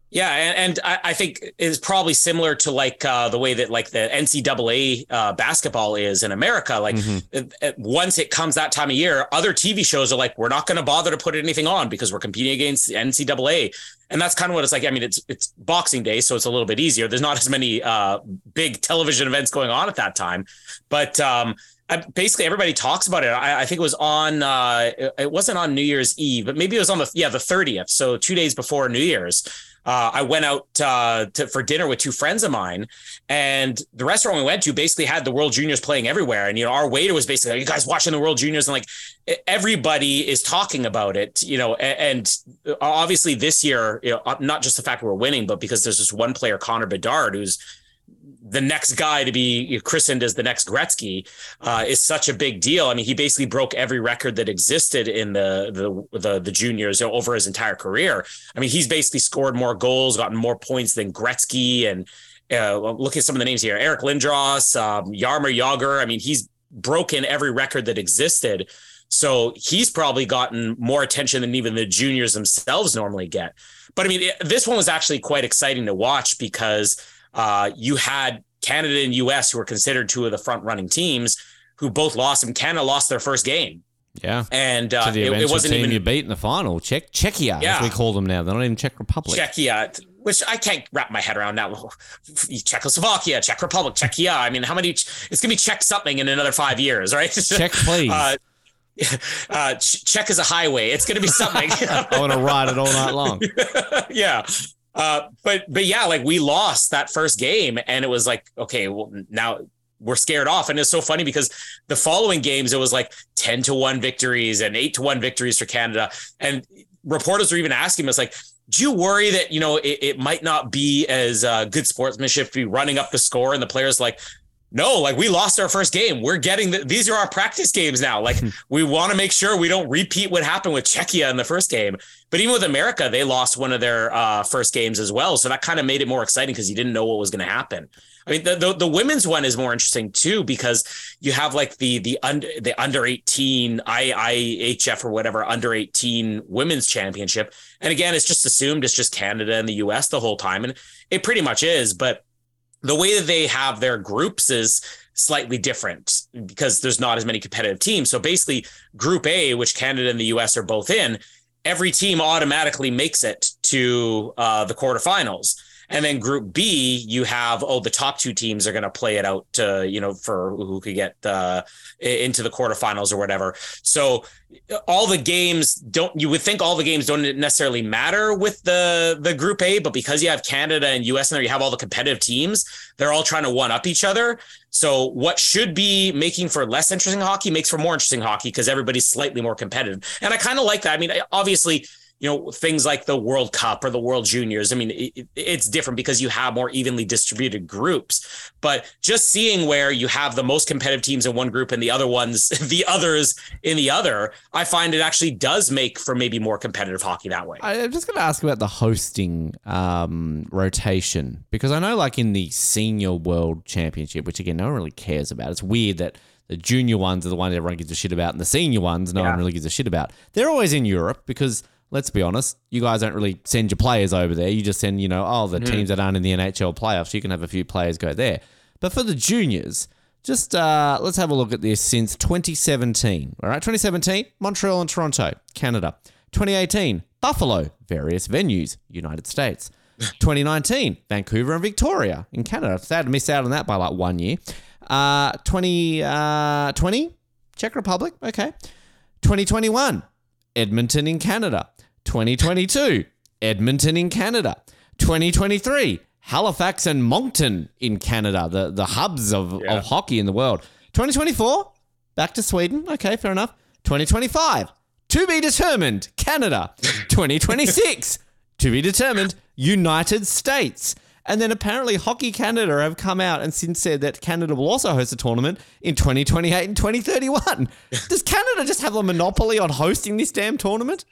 Yeah, and, and I, I think it's probably similar to like uh, the way that like the NCAA uh, basketball is in America. Like it- it- once it comes that time of year, other TV shows are like, we're not going to bother to put anything on because we're competing against the NCAA, and that's kind of what it's like. I mean, it's it's Boxing Day, so it's a little bit easier. There's not as many uh, big television events going on at that time, but. Um, I, basically everybody talks about it. I, I think it was on. Uh, it, it wasn't on New Year's Eve, but maybe it was on the yeah the thirtieth. So two days before New Year's, uh, I went out uh, to, for dinner with two friends of mine, and the restaurant we went to basically had the World Juniors playing everywhere. And you know, our waiter was basically, "Are you guys watching the World Juniors?" And like everybody is talking about it. You know, and, and obviously this year, you know, not just the fact we're winning, but because there's this one player, Connor Bedard, who's the next guy to be christened as the next Gretzky uh, is such a big deal. I mean, he basically broke every record that existed in the, the the the juniors over his entire career. I mean, he's basically scored more goals, gotten more points than Gretzky, and uh, look at some of the names here: Eric Lindros, um, Jaromir Jagr. I mean, he's broken every record that existed. So he's probably gotten more attention than even the juniors themselves normally get. But I mean, it, this one was actually quite exciting to watch because uh, you had Canada and US who were considered two of the front running teams who both lost and Canada lost their first game. Yeah. And uh, it, it wasn't team even you beat in the final. Czech Czechia, Yeah. as we call them now. They're not even Czech Republic. Czechia, which I can't wrap my head around now. Czechoslovakia, Czech Republic, Czechia. I mean, how many? It's gonna be Czech something in another five years, right? Czech, please. Uh, uh, Ch- Czech is a highway. It's gonna be something. I want to ride it all night long. yeah. Uh, but but yeah, like we lost that first game, and it was like, okay, well now we're scared off, and it's so funny because the following games it was like ten to one victories and eight to one victories for Canada, and reporters were even asking us like. Do you worry that you know it, it might not be as uh, good sportsmanship to be running up the score and the players like no, like we lost our first game. We're getting the, these are our practice games now. Like we want to make sure we don't repeat what happened with Czechia in the first game. But even with America, they lost one of their uh, first games as well. So that kind of made it more exciting because you didn't know what was going to happen. I mean, the, the the women's one is more interesting too because you have like the the under the under eighteen IIHF or whatever under eighteen women's championship, and again, it's just assumed it's just Canada and the U.S. the whole time, and it pretty much is. But the way that they have their groups is slightly different because there's not as many competitive teams. So basically, Group A, which Canada and the US are both in, every team automatically makes it to uh, the quarterfinals. And then Group B, you have oh the top two teams are going to play it out to you know for who could get uh, into the quarterfinals or whatever. So all the games don't you would think all the games don't necessarily matter with the the Group A, but because you have Canada and US in there, you have all the competitive teams. They're all trying to one up each other. So what should be making for less interesting hockey makes for more interesting hockey because everybody's slightly more competitive. And I kind of like that. I mean, obviously you know things like the World Cup or the World Juniors. I mean, it, it's different because you have more evenly distributed groups. But just seeing where you have the most competitive teams in one group and the other ones, the others in the other, I find it actually does make for maybe more competitive hockey that way. I- I'm just going to ask about the hosting um, rotation because I know, like in the senior world championship, which again no one really cares about. It's weird that the junior ones are the ones everyone gives a shit about, and the senior ones no one really gives a shit about. They're always in Europe because let's be honest, you guys don't really send your players over there. You just send, you know, oh, the teams that aren't in the NHL playoffs, you can have a few players go there. But for the juniors, just uh, let's have a look at this since 2017. All right, 2017, Montreal and Toronto, Canada. 2018, Buffalo, various venues, United States. 2019, Vancouver and Victoria in Canada. Sad to miss out on that by like one year. Uh, 2020, uh, Czech Republic, okay. 2021, Edmonton in Canada. 2022, Edmonton in Canada. 2023, Halifax and Moncton in Canada, the, the hubs of, of hockey in the world. 2024, back to Sweden. Okay, fair enough. 2025, to be determined, Canada. 2026, to be determined, United States. And then apparently Hockey Canada have come out and since said that Canada will also host a tournament in 2028 and 2031. Does Canada just have a monopoly on hosting this damn tournament?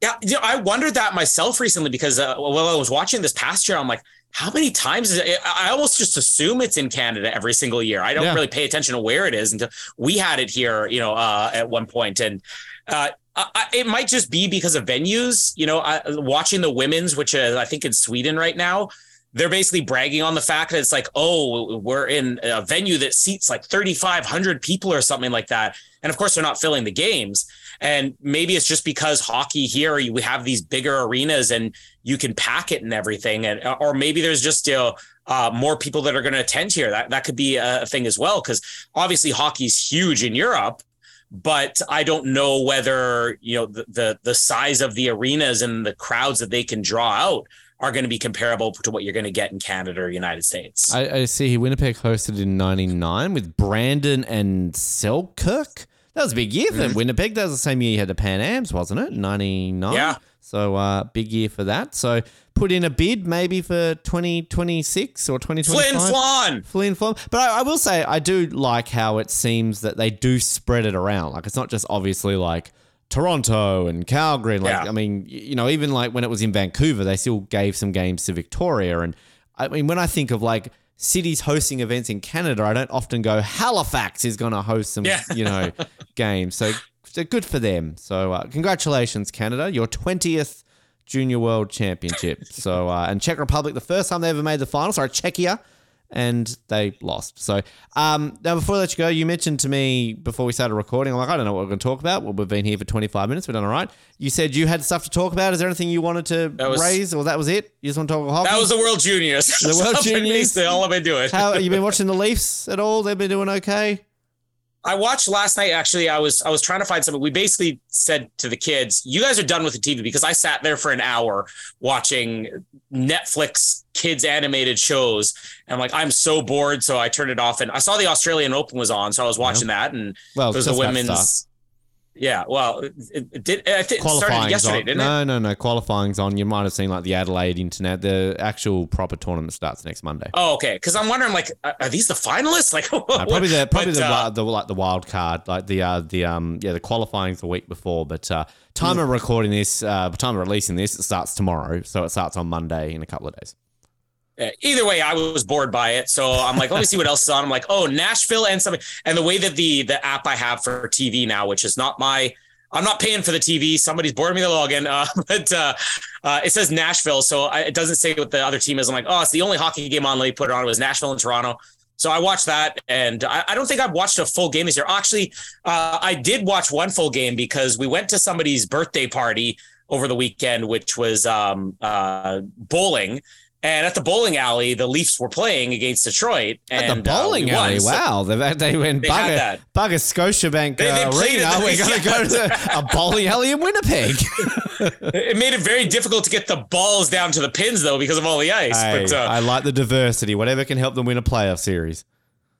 Yeah, you know, I wondered that myself recently because uh, while I was watching this past year, I'm like, how many times is it? I almost just assume it's in Canada every single year. I don't Yeah. really pay attention to where it is until we had it here, you know, uh, at one point. And uh, I, it might just be because of venues. You know, I, watching the women's, which is I think in Sweden right now, they're basically bragging on the fact that it's like, oh, we're in a venue that seats like 3,500 people or something like that. And of course, they're not filling the games. And maybe it's just because hockey here, we have these bigger arenas and you can pack it and everything. And or maybe there's just know, uh, more people that are going to attend here. That that could be a thing as well. Because obviously hockey's huge in Europe, but I don't know whether you know the, the the size of the arenas and the crowds that they can draw out are going to be comparable to what you're going to get in Canada or United States. I, I see Winnipeg hosted in 99 with Brandon and Selkirk. That was a big year for Winnipeg. That was the same year you had the Pan Ams, wasn't it? 99. Yeah. So uh, big year for that. So put in a bid maybe for 2026 or 2025. Flin Flon. Flin Flon. But I, I will say, I do like how it seems that they do spread it around. Like, it's not just obviously like Toronto and Calgary. Like, Yeah. I mean, you know, even like when it was in Vancouver, they still gave some games to Victoria. And I mean, when I think of like cities hosting events in Canada, I don't often go, Halifax is going to host some, Yeah. you know, games. So, so good for them. So, uh, congratulations, Canada. Your 20th Junior World Championship. So, uh, and Czech Republic, the first time they ever made the final. Sorry, Czechia. And they lost. So, um, now before I let you go, you mentioned to me before we started recording, I'm like, I don't know what we're going to talk about. Well, we've been here for 25 minutes. We've done all right. You said you had stuff to talk about. Is there anything you wanted to was- raise, or that was it? You just want to talk about hockey? That was the World Juniors. The World Juniors? basically all I've been doing. How have you been watching the Leafs at all? They've been doing okay. I watched last night. Actually, I was I was trying to find something. We basically said to the kids, "You guys are done with the TV," because I sat there for an hour watching Netflix kids animated shows, and I'm like, I'm so bored. So I turned it off, and I saw the Australian Open was on, so I was watching that, and Well, it was that women's. Yeah, well, it, it did. I it started yesterday, on. didn't it? no, no, no. Qualifying's on. You might have seen like the Adelaide International. The actual proper tournament starts next Monday. Oh, okay. Because I'm wondering, like, are these the finalists? Like, Uh, probably the probably but, the, uh, the like the wild card, like the uh, the um yeah the qualifying's the week before, but uh, time of recording this, uh, time of releasing this, it starts tomorrow, so it starts on Monday in a couple of days. Either way, I was bored by it. So I'm like, let me see what else is on. I'm like, oh, Nashville and something. And the way that the the app I have for TV now, which is not my, I'm not paying for the TV. Somebody's bored me the login, uh, but uh, uh, it says Nashville, so I, it doesn't say what the other team is. I'm like, oh, it's the only hockey game on. Let me put it on. It was Nashville and Toronto. So I watched that, and I, I don't think I've watched a full game this year. Actually, uh, I did watch one full game because we went to somebody's birthday party over the weekend, which was um, uh, bowling. And at the bowling alley, the Leafs were playing against Detroit. And At the uh, bowling won. alley, So- wow! They, they went They bugger, that. bugger Scotiabank They- they uh, arena. the- We're going to go to a bowling alley in Winnipeg. it made it very difficult to get the balls down to the pins, though, because of all the ice. Hey, but uh, I like the diversity. Whatever can help them win a playoff series.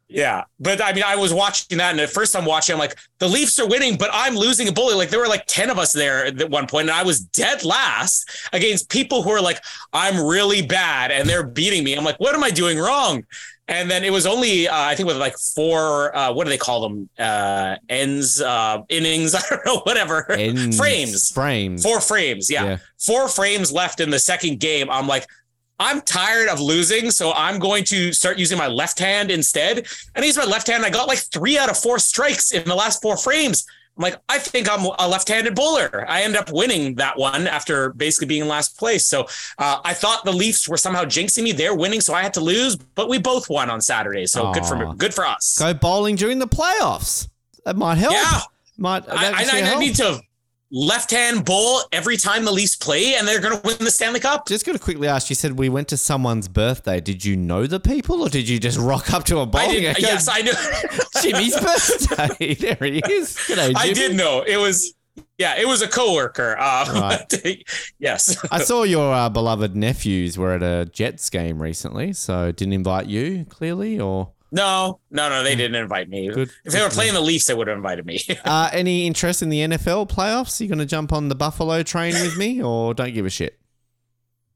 Yeah, but I mean, I was watching that, and at first I'm watching, I'm like, the Leafs are winning, but I'm losing a bully. Like there were like ten of us there at one point, and I was dead last against people who are like, I'm really bad, and they're beating me. I'm like, what am I doing wrong? And then it was only, uh, I think, with like four, uh, what do they call them? Uh, ends, uh, innings, I don't know, whatever. Frames. Frames. Four frames, yeah. Yeah. Four frames left in the second game. I'm like, I'm tired of losing, so I'm going to start using my left hand instead. And I used my left hand. I got like three out of four strikes in the last four frames. I'm like, I think I'm a left-handed bowler. I end up winning that one after basically being in last place. So uh, I thought the Leafs were somehow jinxing me. They're winning, so I had to lose, but we both won on Saturday. So good for Good for us. Go bowling during the playoffs. That might help. Yeah. Might. that I, I, I need to left hand ball every time the Leafs play, and they're going to win the Stanley Cup. Just going to quickly ask. You said we went to someone's birthday. Did you know the people, or did you just rock up to a bowling? alley? yes, I knew. Jimmy's birthday. there he is. G'day, I did know it was. Yeah, it was a coworker. Uh, Right. yes. I saw your uh, beloved nephews were at a Jets game recently, so didn't invite you clearly, or No, no, no. They didn't invite me. Good. If they were playing the Leafs, they would have invited me. uh, any interest in the NFL playoffs? You going to jump on the Buffalo train with me, or don't give a shit?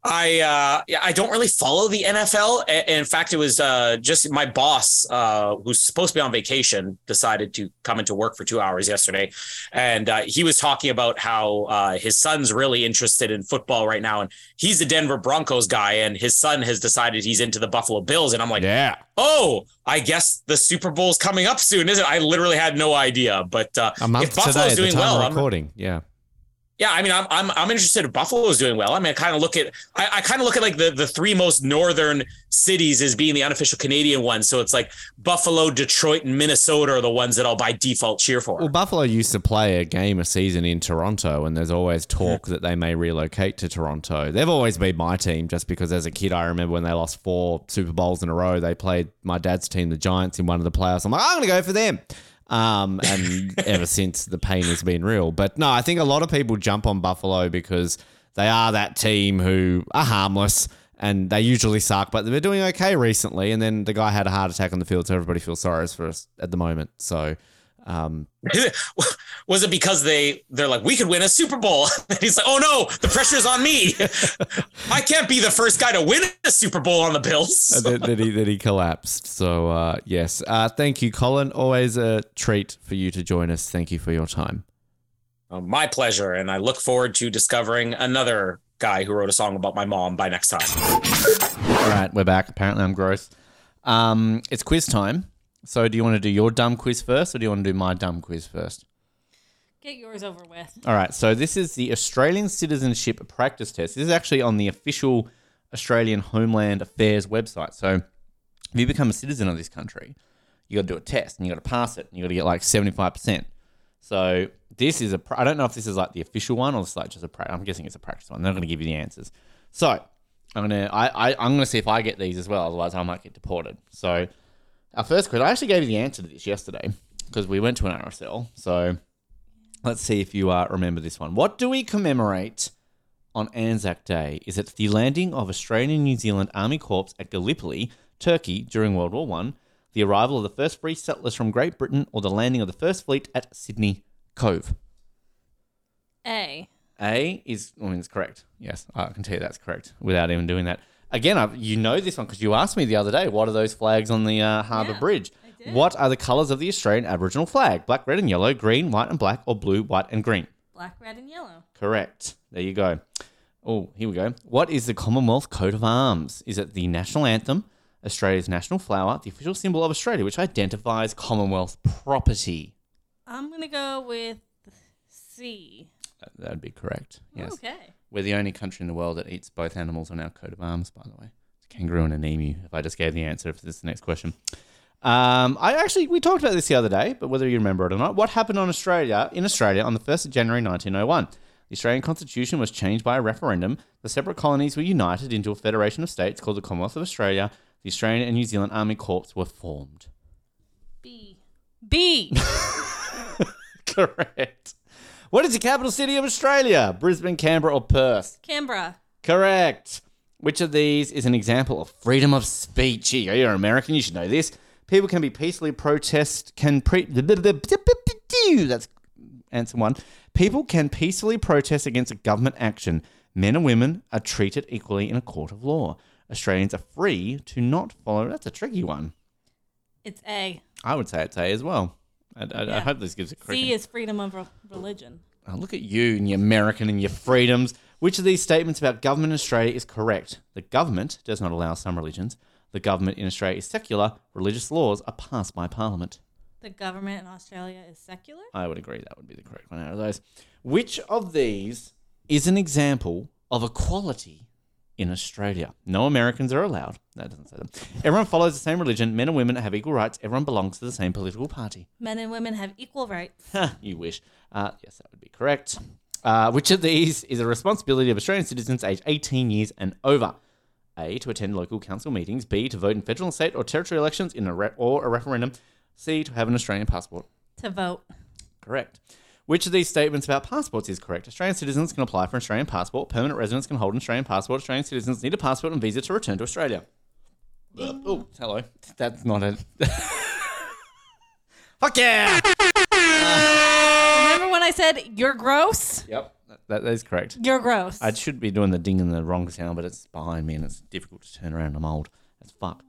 I uh, yeah, I don't really follow the NFL. A- In fact, it was uh, just my boss, uh, who's supposed to be on vacation, decided to come into work for two hours yesterday, and uh, he was talking about how uh, his son's really interested in football right now, and he's a Denver Broncos guy, and his son has decided he's into the Buffalo Bills, and I'm like, Yeah, oh, I guess the Super Bowl's coming up soon, isn't it? I literally had no idea, but uh, a month if Buffalo's today doing time well, of I'm, recording. Yeah, yeah, I mean, I'm I'm I'm interested if Buffalo's doing well. I mean, I kind of look at I, I kind of look at like the the three most northern cities as being the unofficial Canadian ones. So it's like Buffalo, Detroit, and Minnesota are the ones that I'll by default cheer for. Well, Buffalo used to play a game a season in Toronto, and there's always talk that they may relocate to Toronto. They've always been my team, just because as a kid, I remember when they lost four Super Bowls in a row, they played my dad's team, the Giants, in one of the playoffs. I'm like, I'm going to go for them. Um, and ever since, the pain has been real. But no, I think a lot of people jump on Buffalo because they are that team who are harmless and they usually suck, but they're doing okay recently. And then the guy had a heart attack on the field, so everybody feels sorry for us at the moment. So, um, was it because they they're like we could win a Super Bowl? And he's like, oh no, the pressure's on me. I can't be the first guy to win a Super Bowl on the Bills. and then, then he then he collapsed. So uh, yes, uh, thank you, Colin. Always a treat for you to join us. Thank you for your time. Uh, my pleasure, and I look forward to discovering another guy who wrote a song about my mom by next time. All right, we're back. Apparently, I'm gross. Um, it's quiz time. So, do you want to do your dumb quiz first, or do you want to do my dumb quiz first? Get yours over with. All right. So, this is the Australian Citizenship Practice Test. This is actually on the official Australian Homeland Affairs website. So, if you become a citizen of this country, you got to do a test and you got to pass it. And you got to get like 75%. So, this is a, I don't know if this is like the official one or it's like just a, pra- I'm guessing it's a practice one. They're not going to give you the answers. So, I'm gonna I, I I'm gonna see if I get these as well. Otherwise, I might get deported. So, our first quiz. I actually gave you the answer to this yesterday because we went to an RSL. So, let's see if you uh, remember this one. What do we commemorate on Anzac Day? Is it the landing of Australian and New Zealand Army Corps at Gallipoli, Turkey, during World War One, the arrival of the first free settlers from Great Britain, or the landing of the first fleet at Sydney Cove? A. A is, I mean, it's correct. Yes, I can tell you that's correct without even doing that. Again, I, you know this one because you asked me the other day, what are those flags on the uh, Harbour Yeah, Bridge? What are the colours of the Australian Aboriginal flag? Black, red, and yellow, green, white, and black, or blue, white, and green? Black, red, and yellow. Correct. There you go. Oh, here we go. What is the Commonwealth coat of arms? Is it the national anthem, Australia's national flower, the official symbol of Australia, which identifies Commonwealth property? I'm gonna go with C. That'd be correct. Yes. Okay. We're the only country in the world that eats both animals on our coat of arms, by the way. It's a kangaroo and an emu, if I just gave the answer for this next question. Um, I actually, we talked about this the other day, but whether you remember it or not, what happened on Australia, in Australia on the 1st of January 1901? The Australian Constitution was changed by a referendum. The separate colonies were united into a federation of states called the Commonwealth of Australia. The Australian and New Zealand Army Corps were formed. B. B. Correct. What is the capital city of Australia? Brisbane, Canberra, or Perth? Canberra. Correct. Which of these is an example of freedom of speech? Here, You're American, you should know this. People can be peacefully protest, can pre. That's answer one. People can peacefully protest against a government action. Men and women are treated equally in a court of law. Australians are free to not follow. That's a tricky one. It's A. I would say it's A as well. I, I, I hope this gives a correct. C is freedom of re- religion. Oh, look at you and your American and your freedoms. Which of these statements about government in Australia is correct? The government does not allow some religions. The government in Australia is secular. Religious laws are passed by Parliament. The government in Australia is secular. I would agree that would be the correct one out of those. Which of these is an example of equality in Australia? No Americans are allowed. That doesn't say them. Everyone follows the same religion. Men and women have equal rights. Everyone belongs to the same political party. Men and women have equal rights. you wish. Uh, yes, that would be correct. Uh, which of these is a responsibility of Australian citizens aged 18 years and over? A. To attend local council meetings. B. To vote in federal, state, or territory elections in a re- or a referendum. C. To have an Australian passport. to vote. Correct. Which of these statements about passports is correct? Australian citizens can apply for an Australian passport. Permanent residents can hold an Australian passport. Australian citizens need a passport and visa to return to Australia. oh, hello. That's not it. Fuck yeah! Remember when I said you're gross? Yep, that, that is correct. You're gross. I should be doing the ding in the wrong sound, but it's behind me and it's difficult to turn around. I'm old. That's fuck.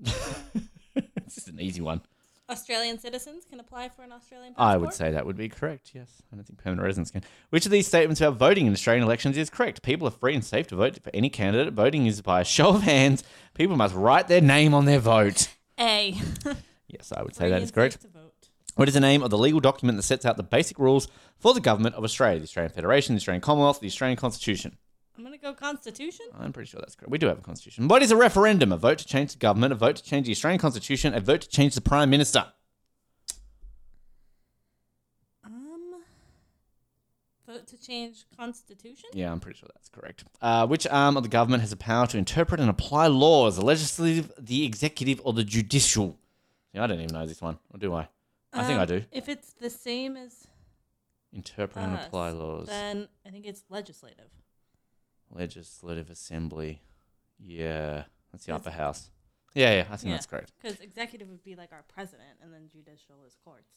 it's just an easy one. Australian citizens can apply for an Australian passport. I would say that would be correct, yes. I don't think permanent residents can. Which of these statements about voting in Australian elections is correct? People are free and safe to vote for any candidate. Voting is by a show of hands. People must write their name on their vote. A. Yes, I would say that is Free correct. to vote. What is the name of the legal document that sets out the basic rules for the government of Australia? The Australian Federation, the Australian Commonwealth, the Australian Constitution. I'm gonna go Constitution. I'm pretty sure that's correct. We do have a constitution. What is a referendum? A vote to change the government, a vote to change the Australian constitution, a vote to change the prime minister. Um, vote to change Constitution. Yeah, I'm pretty sure that's correct. Uh, which arm of the government has the power to interpret and apply laws? The legislative, the executive, or the judicial? Yeah, I don't even know this one, or do I? I think I Um, do. If it's the same as Interpret and apply laws. Then I think it's legislative. Legislative Assembly. Yeah, that's the upper house. Yeah, yeah, I think Yeah. that's correct. Because executive would be like our president, and then judicial is courts.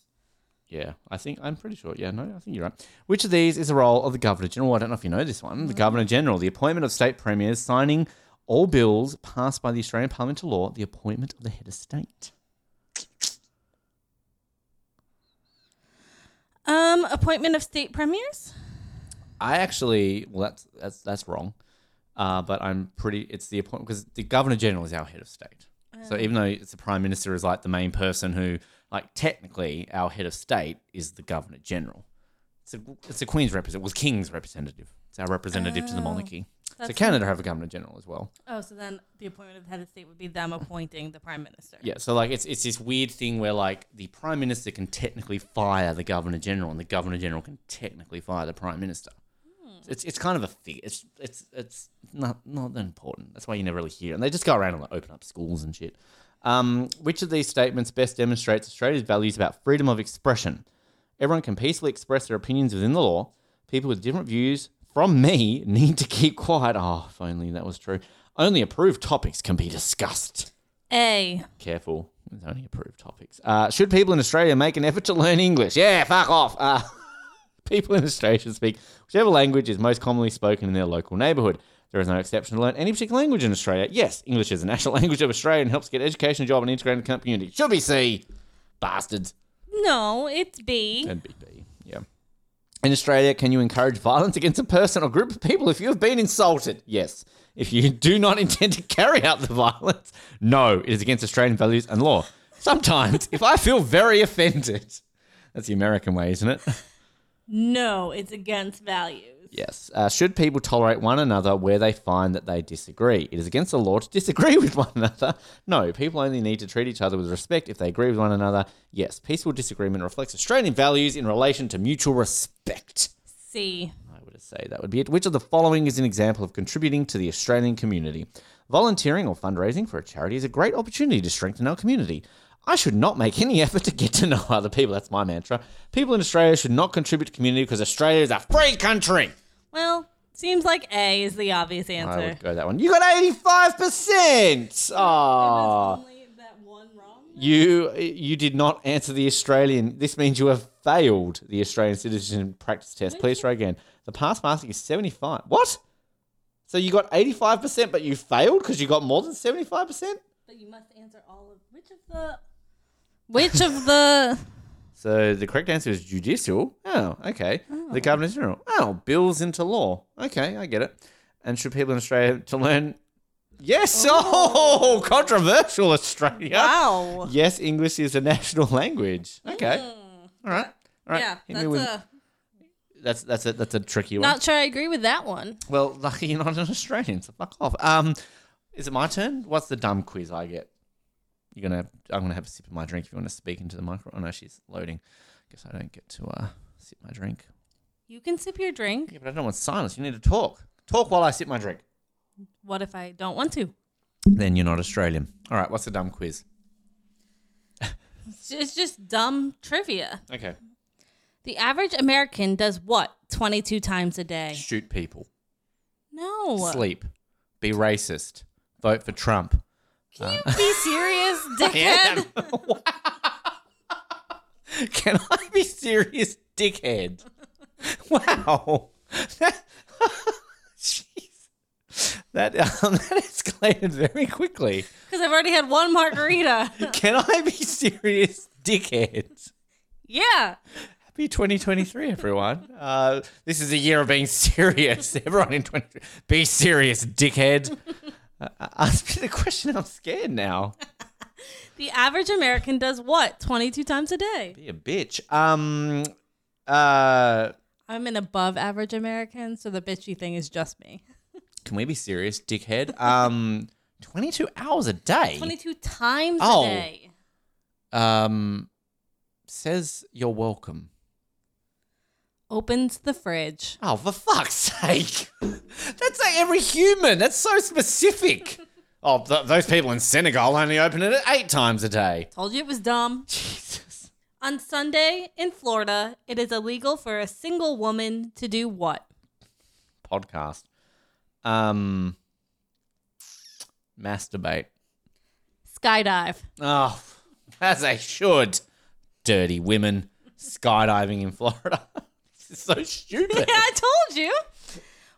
Yeah, I think I'm pretty sure. Yeah, no, I think you're right. Which of these is the role of the Governor General? I don't know if you know this one. The Governor General, the appointment of state premiers, signing all bills passed by the Australian Parliament to law, the appointment of the head of state. Um, appointment of state premiers. I actually, well, that's that's that's wrong. Uh, but I'm pretty. It's the appointment because the Governor General is our head of state. So even though it's the Prime Minister is like the main person who, like, technically our head of state is the Governor General. It's a it's a Queen's representative. Was King's representative. It's our representative to the monarchy. So Canada have a Governor General as well. Oh, so then the appointment of head of state would be them appointing the prime minister. Yeah, so like it's it's this weird thing where like the prime minister can technically fire the governor general, and the governor general can technically fire the prime minister. It's it's kind of a thing. It's it's it's not not that important. That's why you never really hear. it. And they just go around and like, open up schools and shit. Um, which of these statements best demonstrates Australia's values about freedom of expression? Everyone can peacefully express their opinions within the law. People with different views from me need to keep quiet. Oh, if only that was true. Only approved topics can be discussed. A. Careful. There's only approved topics. Uh, should people in Australia make an effort to learn English? Yeah, fuck off. Uh, people in Australia should speak whichever language is most commonly spoken in their local neighbourhood. There is no exception to learn any particular language in Australia. Yes, English is the national language of Australia and helps get education, job, and integrated community. Should be C. Bastards. No, it's B. And BB. Yeah. In Australia, can you encourage violence against a person or group of people if you have been insulted? Yes. If you do not intend to carry out the violence, no, it is against Australian values and law. Sometimes, if I feel very offended, that's the American way, isn't it? No, it's against values. Yes. Uh, should people tolerate one another where they find that they disagree? It is against the law to disagree with one another. No, people only need to treat each other with respect if they agree with one another. Yes, peaceful disagreement reflects Australian values in relation to mutual respect. See. I would say that would be it. Which of the following is an example of contributing to the Australian community? Volunteering or fundraising for a charity is a great opportunity to strengthen our community. I should not make any effort to get to know other people. That's my mantra. People in Australia should not contribute to community because Australia is a free country. Well, seems like A is the obvious answer. I would go that one. You got 85%. Oh. Only that one wrong. You you did not answer the Australian. This means you have failed the Australian citizen practice test. Please try again. The pass marking is 75. What? So you got 85%, but you failed because you got more than 75%? But you must answer all of which of the which of the So the correct answer is judicial. Oh, okay. The Governor General. Oh, bills into law. Okay, I get it. And should people in Australia to learn? Yes. Oh, controversial Australia. Wow. Yes, English is a national language. Okay. All right. All right. Yeah, Hit that's with- a that's that's a that's a tricky one. not sure I agree with that one. well, lucky you're not an Australian, so fuck off. Um, is it my turn? What's the dumb quiz I get? You're gonna. I'm gonna have a sip of my drink if you want to speak into the micro. Oh no, she's loading. Guess I don't get to uh sip my drink. You can sip your drink. Yeah, but I don't want silence. You need to talk. Talk while I sip my drink. What if I don't want to? Then you're not Australian. All right. What's the dumb quiz? It's just dumb trivia. Okay. The average American does what 22 times a day? Shoot people. No. Sleep. Be racist. Vote for Trump. Can you be serious, dickhead? Can I be serious, dickhead? Wow. Jeez. That um, that escalated very quickly. Because I've already had one margarita. Can I be serious, dickhead? yeah. Happy 2023, everyone. Uh, this is a year of being serious. Everyone in 23, be serious, dickhead. Uh, ask me the question. I'm scared now. The average American does what 22 times a day? Be a bitch. Um. Uh. I'm an above average American, so the bitchy thing is just me. Can we be serious, dickhead? Um. 22 hours a day. 22 times Oh. a day. Um. Says you're welcome. Opens the fridge. Oh, for fuck's sake. That's like every human. That's so specific. Oh, th- those people in Senegal only open it eight times a day. Told you it was dumb. Jesus. On Sunday in Florida, it is illegal for a single woman to do what? Podcast. Um, masturbate. Skydive. Oh, as they should. Dirty women skydiving in Florida. is so stupid. Yeah, I told you.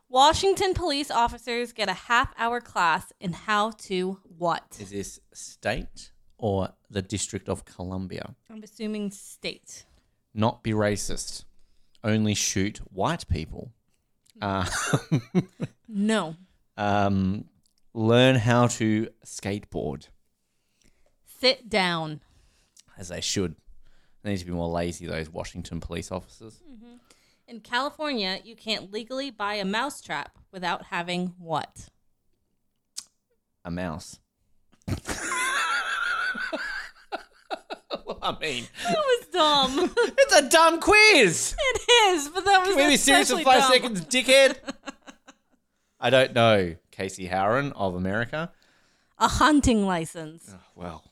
Washington police officers get a half hour class in how to what? Is this state or the District of Columbia? I'm assuming state. Not be racist. Only shoot white people. Uh, No. um, learn how to skateboard, Sit down. as they should. They need to be more lazy, those Washington police officers. In California, you can't legally buy a mousetrap without having what? A mouse. I mean, That was dumb. it's a dumb quiz. it is, but that was Can we be serious for five dumb. seconds, dickhead? I don't know. Casey Howren of America. A hunting license. Well,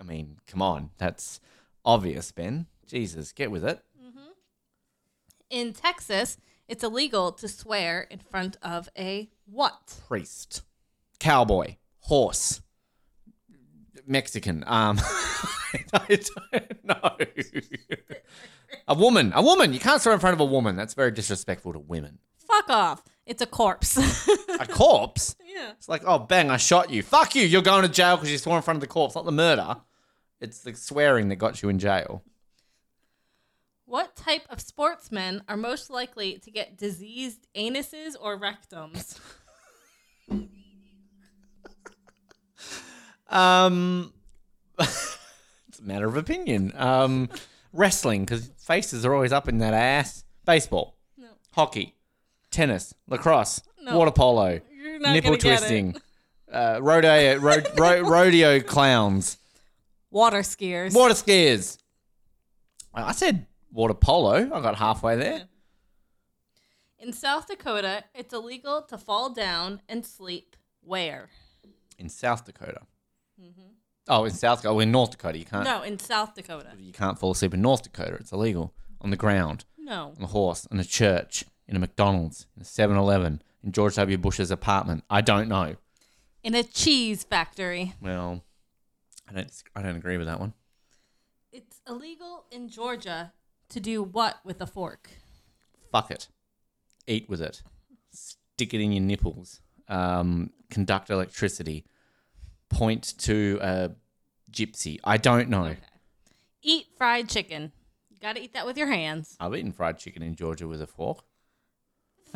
I mean, come on. That's obvious, Ben. Jesus, get with it. In Texas, it's illegal to swear in front of a what? Priest. Cowboy. Horse. Mexican. Um, I don't know. a woman. A woman. You can't swear in front of a woman. That's very disrespectful to women. Fuck off. It's a corpse. A corpse? yeah. It's like, oh, bang, I shot you. Fuck you. You're going to jail because you swore in front of the corpse, not the murder. It's the swearing that got you in jail. What type of sportsmen are most likely to get diseased anuses or rectums? Um, it's a matter of opinion. Um, wrestling because faces are always up in that ass. Baseball, No. hockey, tennis, lacrosse, No. water polo, nipple gonna get it. twisting, uh, rodeo, ro- ro- rodeo clowns, Water skiers. water skiers. I said water polo. I got halfway there. In South Dakota, it's illegal to fall down and sleep where? In South Dakota. Mm-hmm. Oh, in South Dakota. Oh, in North Dakota, you can't. No, in South Dakota. You can't fall asleep in North Dakota. It's illegal. On the ground. No. on a horse, in a church, in a McDonald's, in a 7 Eleven, in George W. Bush's apartment. I don't know. In a cheese factory. Well, I don't, I don't agree with that one. It's illegal in Georgia to do what with a fork? Fuck it. Eat with it. Stick it in your nipples. Um, conduct electricity. Point to a gypsy. I don't know. Eat fried chicken. You gotta eat that with your hands. I've eaten fried chicken in Georgia with a fork.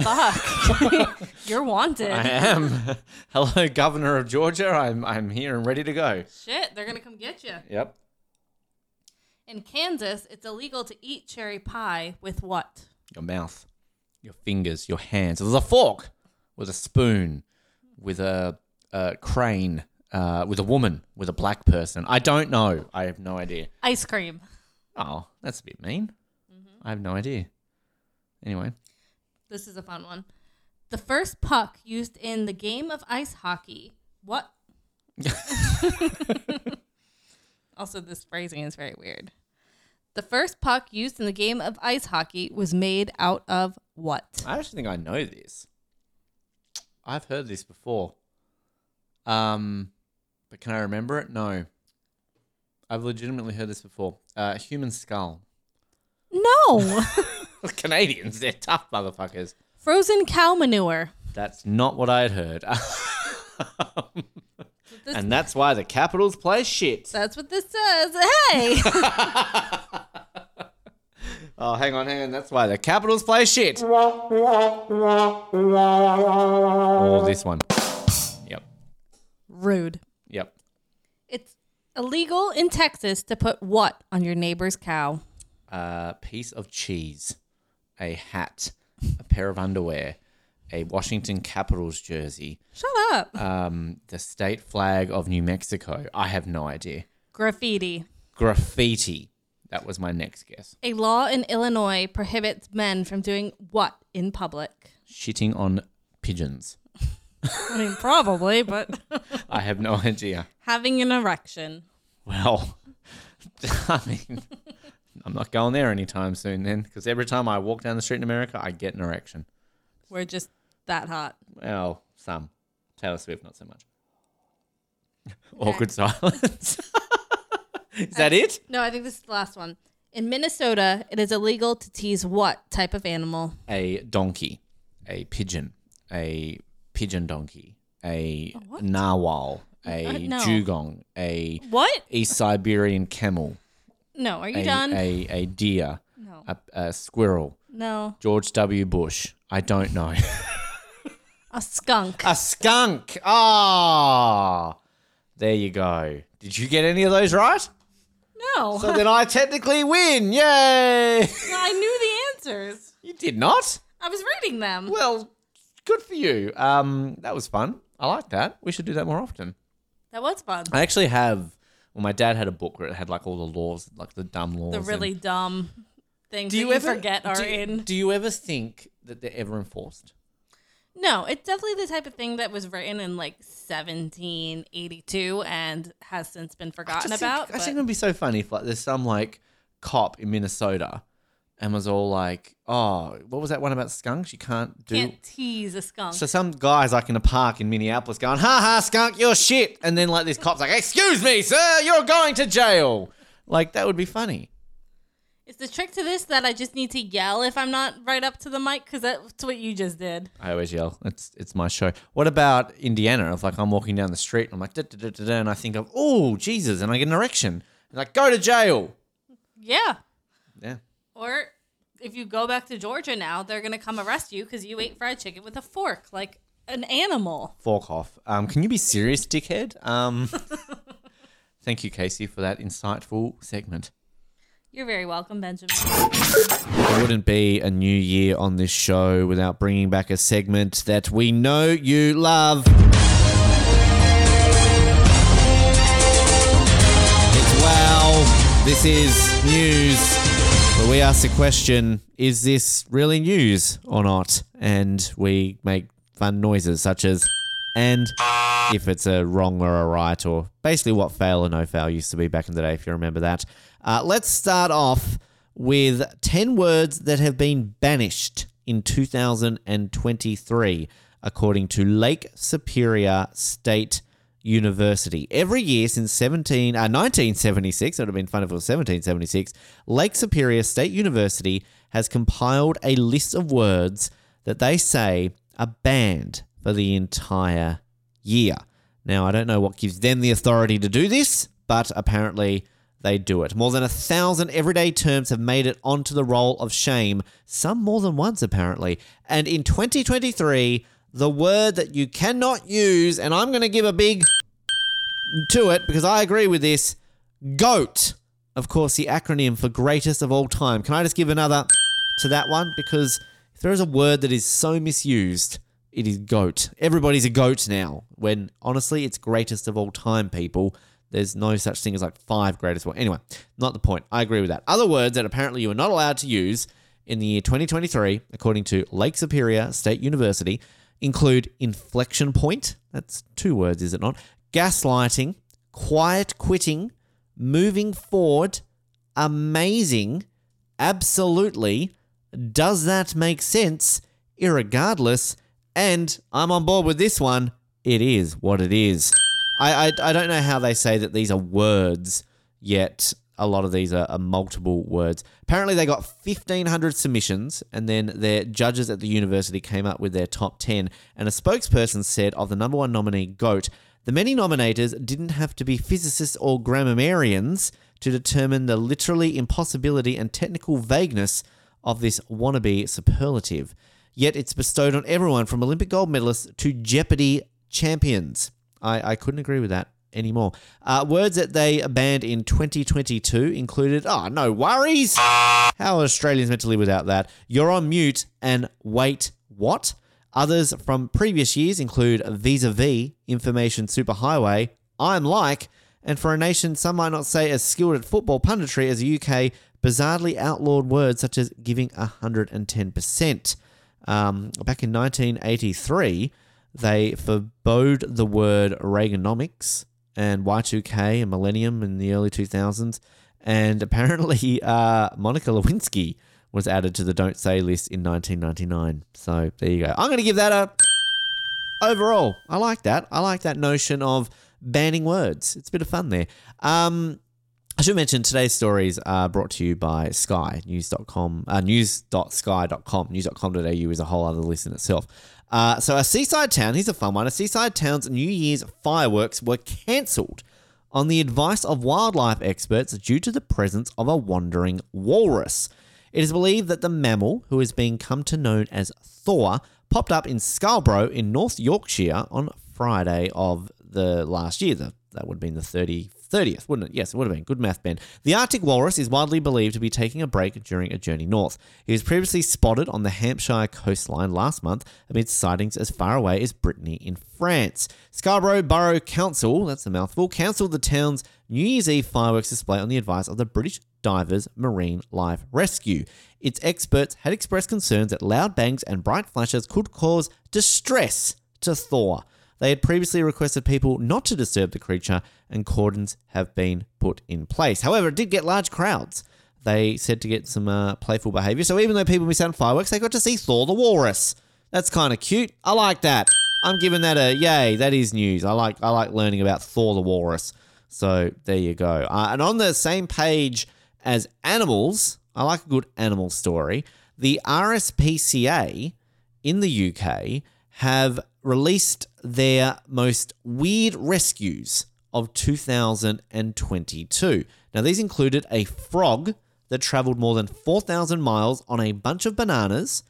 Fuck. You're wanted. I am. Hello, Governor of Georgia. I'm, I'm here and ready to go. Shit, they're gonna come get you. Yep. In Kansas, it's illegal to eat cherry pie with what? your mouth, your fingers, your hands. There's a fork with a spoon, with a, a crane, uh, with a woman, with a black person. I don't know. I have no idea. Ice cream. Oh, that's a bit mean. I have no idea. Anyway, This is a fun one. The first puck used in the game of ice hockey. What? also, this phrasing is very weird. The first puck used in the game of ice hockey was made out of what? I actually think I know this. I've heard this before. Um, but can I remember it? No. I've legitimately heard this before. Uh, human skull. No! Canadians, they're tough motherfuckers. Frozen cow manure. That's not what I had heard. And that's why the Capitals play shit. That's what this says. Hey! Oh, hang on, hang on. That's why the Capitals play shit. Or this one. Yep, Rude. yep. It's illegal in Texas to put what on your neighbor's cow? A piece of cheese, a hat, a pair of underwear, a Washington Capitals jersey, Shut up. um, the state flag of New Mexico. I have no idea. Graffiti. Graffiti. That was my next guess. A law in Illinois prohibits men from doing what in public? Shitting on pigeons. I mean, probably, but I have no idea. having an erection. Well, I mean, I'm not going there anytime soon then, because every time I walk down the street in America, I get an erection. We're just that hot. Well, some. Taylor Swift, not so much. Awkward silence. Is that it? No, I think this is the last one. In Minnesota, it is illegal to tease what type of animal? A donkey, a pigeon, a pigeon donkey, a narwhal, a Uh, no. dugong, a What? East Siberian camel, No, are you a, done? a, a deer, no. a, a squirrel, no. George W. Bush. I don't know. A skunk. a skunk. Ah, there you go. Did you get any of those right? No. So then I technically win. Yay! I knew the answers. You did not. I was reading them. Well, good for you. Um, that was fun. I like that. We should do that more often. That was fun. I actually have. Well, my dad had a book where it had like all the laws, like the dumb laws. The and- really dumb things do you ever forget are do, in. Do you ever think that they're ever enforced? No, it's definitely the type of thing that was written in like 1782 and has since been forgotten just about. Think, I think it'd be so funny if like there's some like cop in Minnesota and was all like, "Oh, what was that one about skunks? You can't do." can't tease a skunk. So some guys like in a park in Minneapolis going, "Ha ha, skunk, you're shit," and then like this cop's like, "Excuse me, sir, you're going to jail." Like that would be funny. Is the trick to this that I just need to yell if I'm not right up to the mic? Because that's what you just did. I always yell. It's it's my show. What about Indiana? If like I'm walking down the street and I'm like, da, da, da, da, da, and I think of, oh Jesus, and I get an erection, and like go to jail. Yeah. Yeah. Or if you go back to Georgia now, they're going to come arrest you because you ate fried chicken with a fork like an animal. Fork off. Um, can you be serious, dickhead? Um, thank you, Casey, for that insightful segment. You're very welcome, Benjamin. It wouldn't be a new year on this show without bringing back a segment that we know you love. It's wow. This is news. Where we ask the question, is this really news or not? And we make fun noises such as and if it's a wrong or a right, or basically what fail or no fail used to be back in the day, if you remember that. Uh, let's start off with 10 words that have been banished in 2023, according to Lake Superior State University. Every year since 17, uh, 1976, it would have been fun if it was 1776, Lake Superior State University has compiled a list of words that they say are banned for the entire year. Now, I don't know what gives them the authority to do this, but apparently they do it. More than a thousand everyday terms have made it onto the roll of shame, some more than once, apparently. And in 2023, the word that you cannot use, and I'm going to give a big to it because I agree with this GOAT. Of course, the acronym for greatest of all time. Can I just give another to that one? Because if there is a word that is so misused, it is GOAT. Everybody's a GOAT now, when honestly, it's greatest of all time, people. There's no such thing as like five greatest. Well, anyway, not the point. I agree with that. Other words that apparently you are not allowed to use in the year 2023, according to Lake Superior State University, include inflection point. That's two words, is it not? Gaslighting, quiet quitting, moving forward, amazing, absolutely. Does that make sense? Irregardless. And I'm on board with this one. It is what it is. I, I, I don't know how they say that these are words, yet a lot of these are, are multiple words. Apparently, they got 1,500 submissions, and then their judges at the university came up with their top 10. And a spokesperson said of the number one nominee, GOAT, the many nominators didn't have to be physicists or grammarians to determine the literally impossibility and technical vagueness of this wannabe superlative. Yet it's bestowed on everyone from Olympic gold medalists to Jeopardy champions. I, I couldn't agree with that anymore. Uh, words that they banned in 2022 included, oh, no worries. How are Australians meant to live without that? You're on mute and wait, what? Others from previous years include vis a vis, information superhighway, I'm like, and for a nation some might not say as skilled at football punditry as the UK, bizarrely outlawed words such as giving 110%. Um, back in 1983, they forbode the word Reaganomics and Y2K and Millennium in the early 2000s. And apparently, uh, Monica Lewinsky was added to the Don't Say list in 1999. So there you go. I'm going to give that a overall. I like that. I like that notion of banning words. It's a bit of fun there. Um, I should mention today's stories are brought to you by Sky, news.com, uh, news.sky.com. News.com.au is a whole other list in itself. Uh, so, a seaside town, here's a fun one. A seaside town's New Year's fireworks were cancelled on the advice of wildlife experts due to the presence of a wandering walrus. It is believed that the mammal, who is being come to known as Thor, popped up in Scarborough in North Yorkshire on Friday of the last year. That would have been the 30, 30th, wouldn't it? Yes, it would have been. Good math, Ben. The Arctic walrus is widely believed to be taking a break during a journey north. He was previously spotted on the Hampshire coastline last month amidst sightings as far away as Brittany in France. Scarborough Borough Council, that's a mouthful, cancelled the town's New Year's Eve fireworks display on the advice of the British Divers Marine Life Rescue. Its experts had expressed concerns that loud bangs and bright flashes could cause distress to Thor. They had previously requested people not to disturb the creature, and cordons have been put in place. However, it did get large crowds. They said to get some uh, playful behavior. So even though people missed out on fireworks, they got to see Thor the Walrus. That's kind of cute. I like that. I'm giving that a yay. That is news. I like I like learning about Thor the Walrus. So there you go. Uh, and on the same page as animals, I like a good animal story. The RSPCA in the UK have released their most weird rescues of 2022. Now, these included a frog that traveled more than 4,000 miles on a bunch of bananas,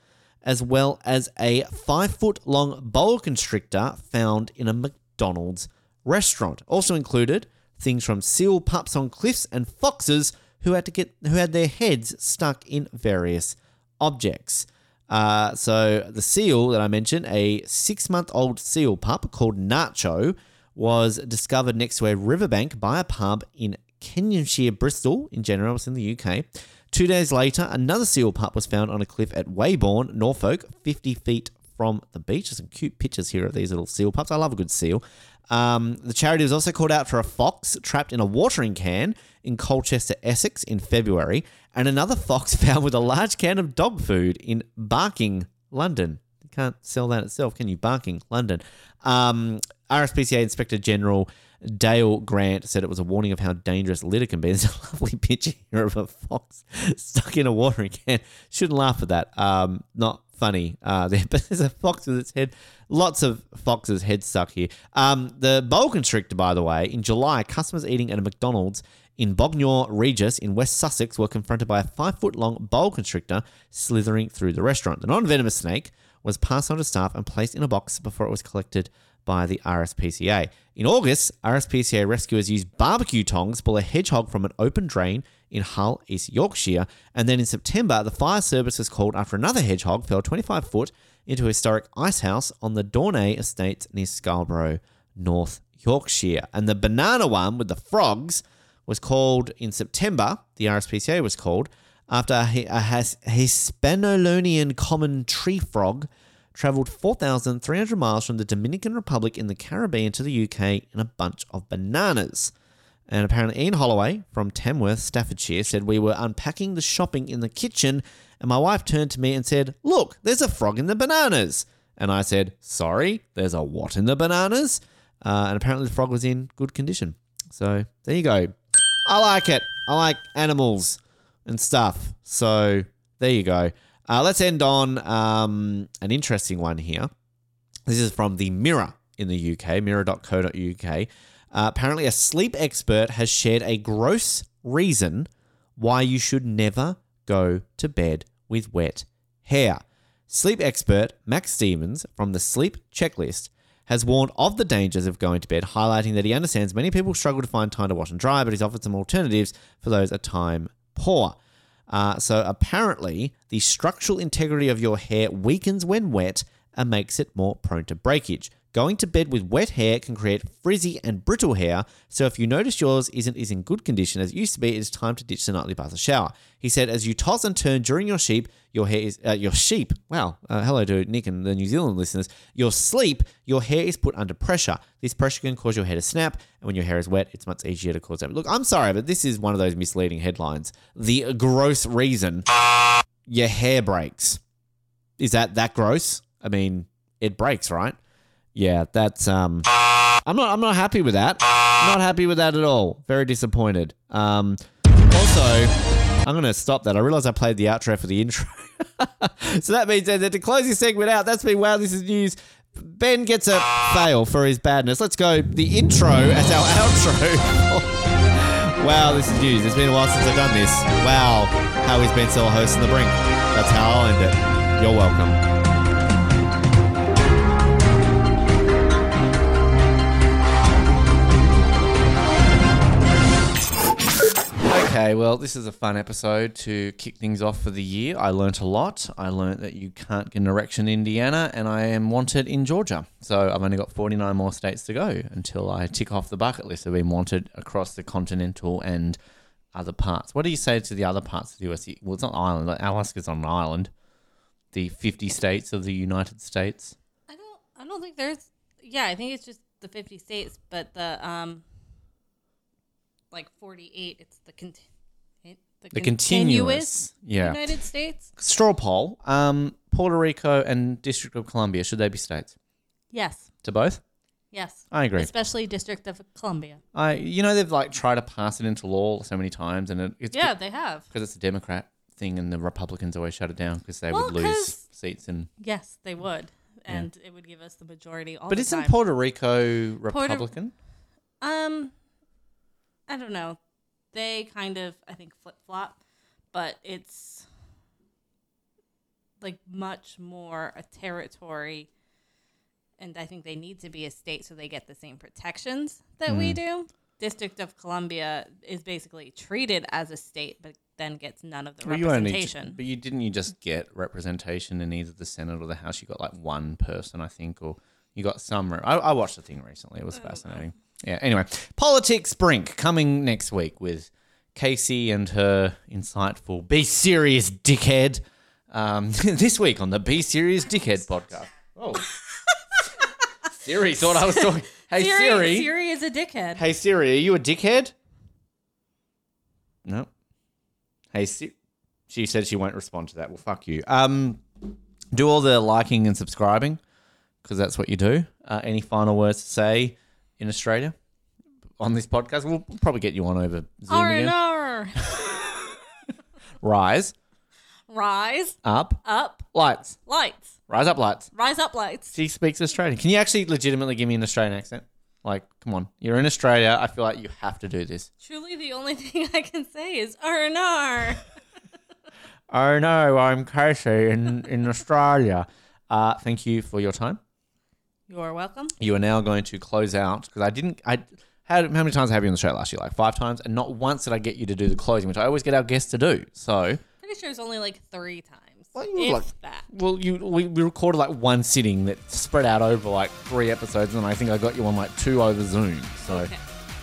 as well as a five foot long boa constrictor found in a McDonald's restaurant. Also included things from seal pups on cliffs and foxes who had to get who had their heads stuck in various objects. Uh, so the seal that I mentioned, a six-month-old seal pup called Nacho, was discovered next to a riverbank by a pub in Kenionshire, Bristol, in general, it's in the UK. Two days later, another seal pup was found on a cliff at Weybourne, Norfolk, 50 feet from the beach. There's some cute pictures here of these little seal pups. I love a good seal. Um, the charity was also called out for a fox trapped in a watering can in Colchester, Essex in February, and another fox found with a large can of dog food in Barking, London. You can't sell that itself, can you? Barking, London. Um, RSPCA Inspector General Dale Grant said it was a warning of how dangerous litter can be. There's a lovely picture here of a fox stuck in a watering can. Shouldn't laugh at that. Um, not funny uh, there, but there's a fox with its head. Lots of foxes' heads stuck here. Um, the boa constrictor, by the way, in July, customers eating at a McDonald's in Bognor Regis in West Sussex were confronted by a five foot long boa constrictor slithering through the restaurant. The non venomous snake was passed on to staff and placed in a box before it was collected by the RSPCA. In August, RSPCA rescuers used barbecue tongs to pull a hedgehog from an open drain in Hull, East Yorkshire. And then in September, the fire service was called after another hedgehog fell 25 foot into a historic ice house on the Dorney Estates near Scarborough, North Yorkshire. And the banana one with the frogs was called in September, the RSPCA was called, after a, Hispaniolan common tree frog travelled 4,300 miles from the Dominican Republic in the Caribbean to the UK in a bunch of bananas. And apparently, Ian Holloway from Tamworth, Staffordshire, said we were unpacking the shopping in the kitchen, and my wife turned to me and said, Look, there's a frog in the bananas. And I said, Sorry, there's a what in the bananas? Uh, and apparently, the frog was in good condition. So there you go. I like it. I like animals and stuff. So there you go. Uh, let's end on um, an interesting one here. This is from the Mirror in the UK, mirror.co.uk. Uh, apparently, a sleep expert has shared a gross reason why you should never go to bed with wet hair. Sleep expert Max Stevens from the Sleep Checklist has warned of the dangers of going to bed, highlighting that he understands many people struggle to find time to wash and dry, but he's offered some alternatives for those at time poor. Uh, so apparently, the structural integrity of your hair weakens when wet and makes it more prone to breakage. Going to bed with wet hair can create frizzy and brittle hair, so if you notice yours isn't is in good condition as it used to be, it is time to ditch the nightly bath or shower. He said, as you toss and turn during your sheep, your hair is uh, your sheep. Wow, uh, hello to Nick and the New Zealand listeners. Your sleep, your hair is put under pressure. This pressure can cause your hair to snap, and when your hair is wet, it's much easier to cause that. Look, I'm sorry, but this is one of those misleading headlines. The gross reason your hair breaks. Is that that gross? I mean, it breaks, right? Yeah, that's um I'm not I'm not happy with that. Not happy with that at all. Very disappointed. Um also, I'm to stop that. I realize I played the outro for the intro. so that means that to close this segment out, that's been wow, this is news. Ben gets a fail for his badness. Let's go the intro as our outro. wow, this is news. It's been a while since I've done this. Wow, how Ben still a host on the brink? That's how I'll end it. You're welcome. Okay, well, this is a fun episode to kick things off for the year. I learnt a lot. I learnt that you can't get an erection in Indiana, and I am wanted in Georgia. So I've only got 49 more states to go until I tick off the bucket list of being wanted across the continental and other parts. What do you say to the other parts of the US? Well, it's not island. Like Alaska's on an island. The 50 states of the United States. I don't. I don't think there's. Yeah, I think it's just the 50 states, but the um, like 48. It's the con- it- the, The continuous. Yeah. United States. Straw poll. Um, Puerto Rico and District of Columbia, should they be states? Yes. To both? Yes. I agree. Especially District of Columbia. I, you know, they've like tried to pass it into law so many times, and it, it's Yeah, they have. because it's a Democrat thing, and the Republicans always shut it down because they Well, would lose seats. And Yes, they would, and it would give us the majority all but the isn't time. Puerto Rico Republican? Um, I don't know. They kind of, I think, flip flop, but it's like much more a territory. And I think they need to be a state so they get the same protections that Hmm. we do. District of Columbia is basically treated as a state, but then gets none of the Well, you only, representation. but you didn't you just get representation in either the Senate or the House? You got like one person, I think, or you got some. Re- I, I watched the thing recently; it was fascinating. Yeah. Anyway, politics brink coming next week with Casey and her insightful "Be Serious, Dickhead." Um, this week on the "Be Serious, Dickhead" podcast. Oh, Siri thought I was talking. Hey Siri, Siri. Siri is a dickhead. Hey Siri, are you a dickhead? No. Hey Siri. She said she won't respond to that. Well, fuck you. Um, do all the liking and subscribing because that's what you do. Uh, any final words to say in Australia on this podcast? We'll probably get you on over Zoom again. R Rise Rise up up lights. lights. Rise up lights. Rise up lights. She speaks Australian. Can you actually legitimately give me an Australian accent? Like, come on, you're in Australia. I feel like you have to do this. Truly, the only thing I can say is R Oh no, I'm Casey in, in Australia. Uh, thank you for your time. You're welcome. You are now going to close out because I didn't. I had how many times I have you on the show last year? Like five times, and not once did I get you to do the closing, which I always get our guests to do. So, Pretty sure it's only like three times. Well, you if like- that. well, you we, we recorded like one sitting that spread out over like three episodes, and I think I got you on like two over Zoom. So, Okay.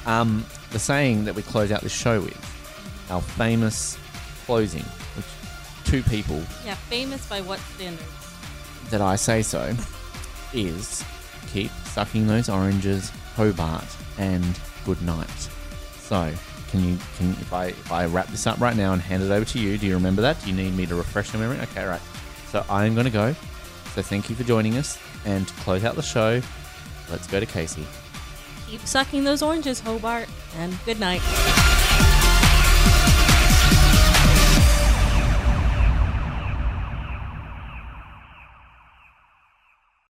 um, the saying that we close out this show with, our famous closing, which two people Yeah, famous by what standards? that I say so is keep sucking those oranges, Hobart, and good night. So, can you can if I if I wrap this up right now and hand it over to you? Do you remember that? Do you need me to refresh your memory? Okay, right. So I'm going to go. So thank you for joining us, and to close out the show, let's go to Casey. Keep sucking those oranges, Hobart, and good night.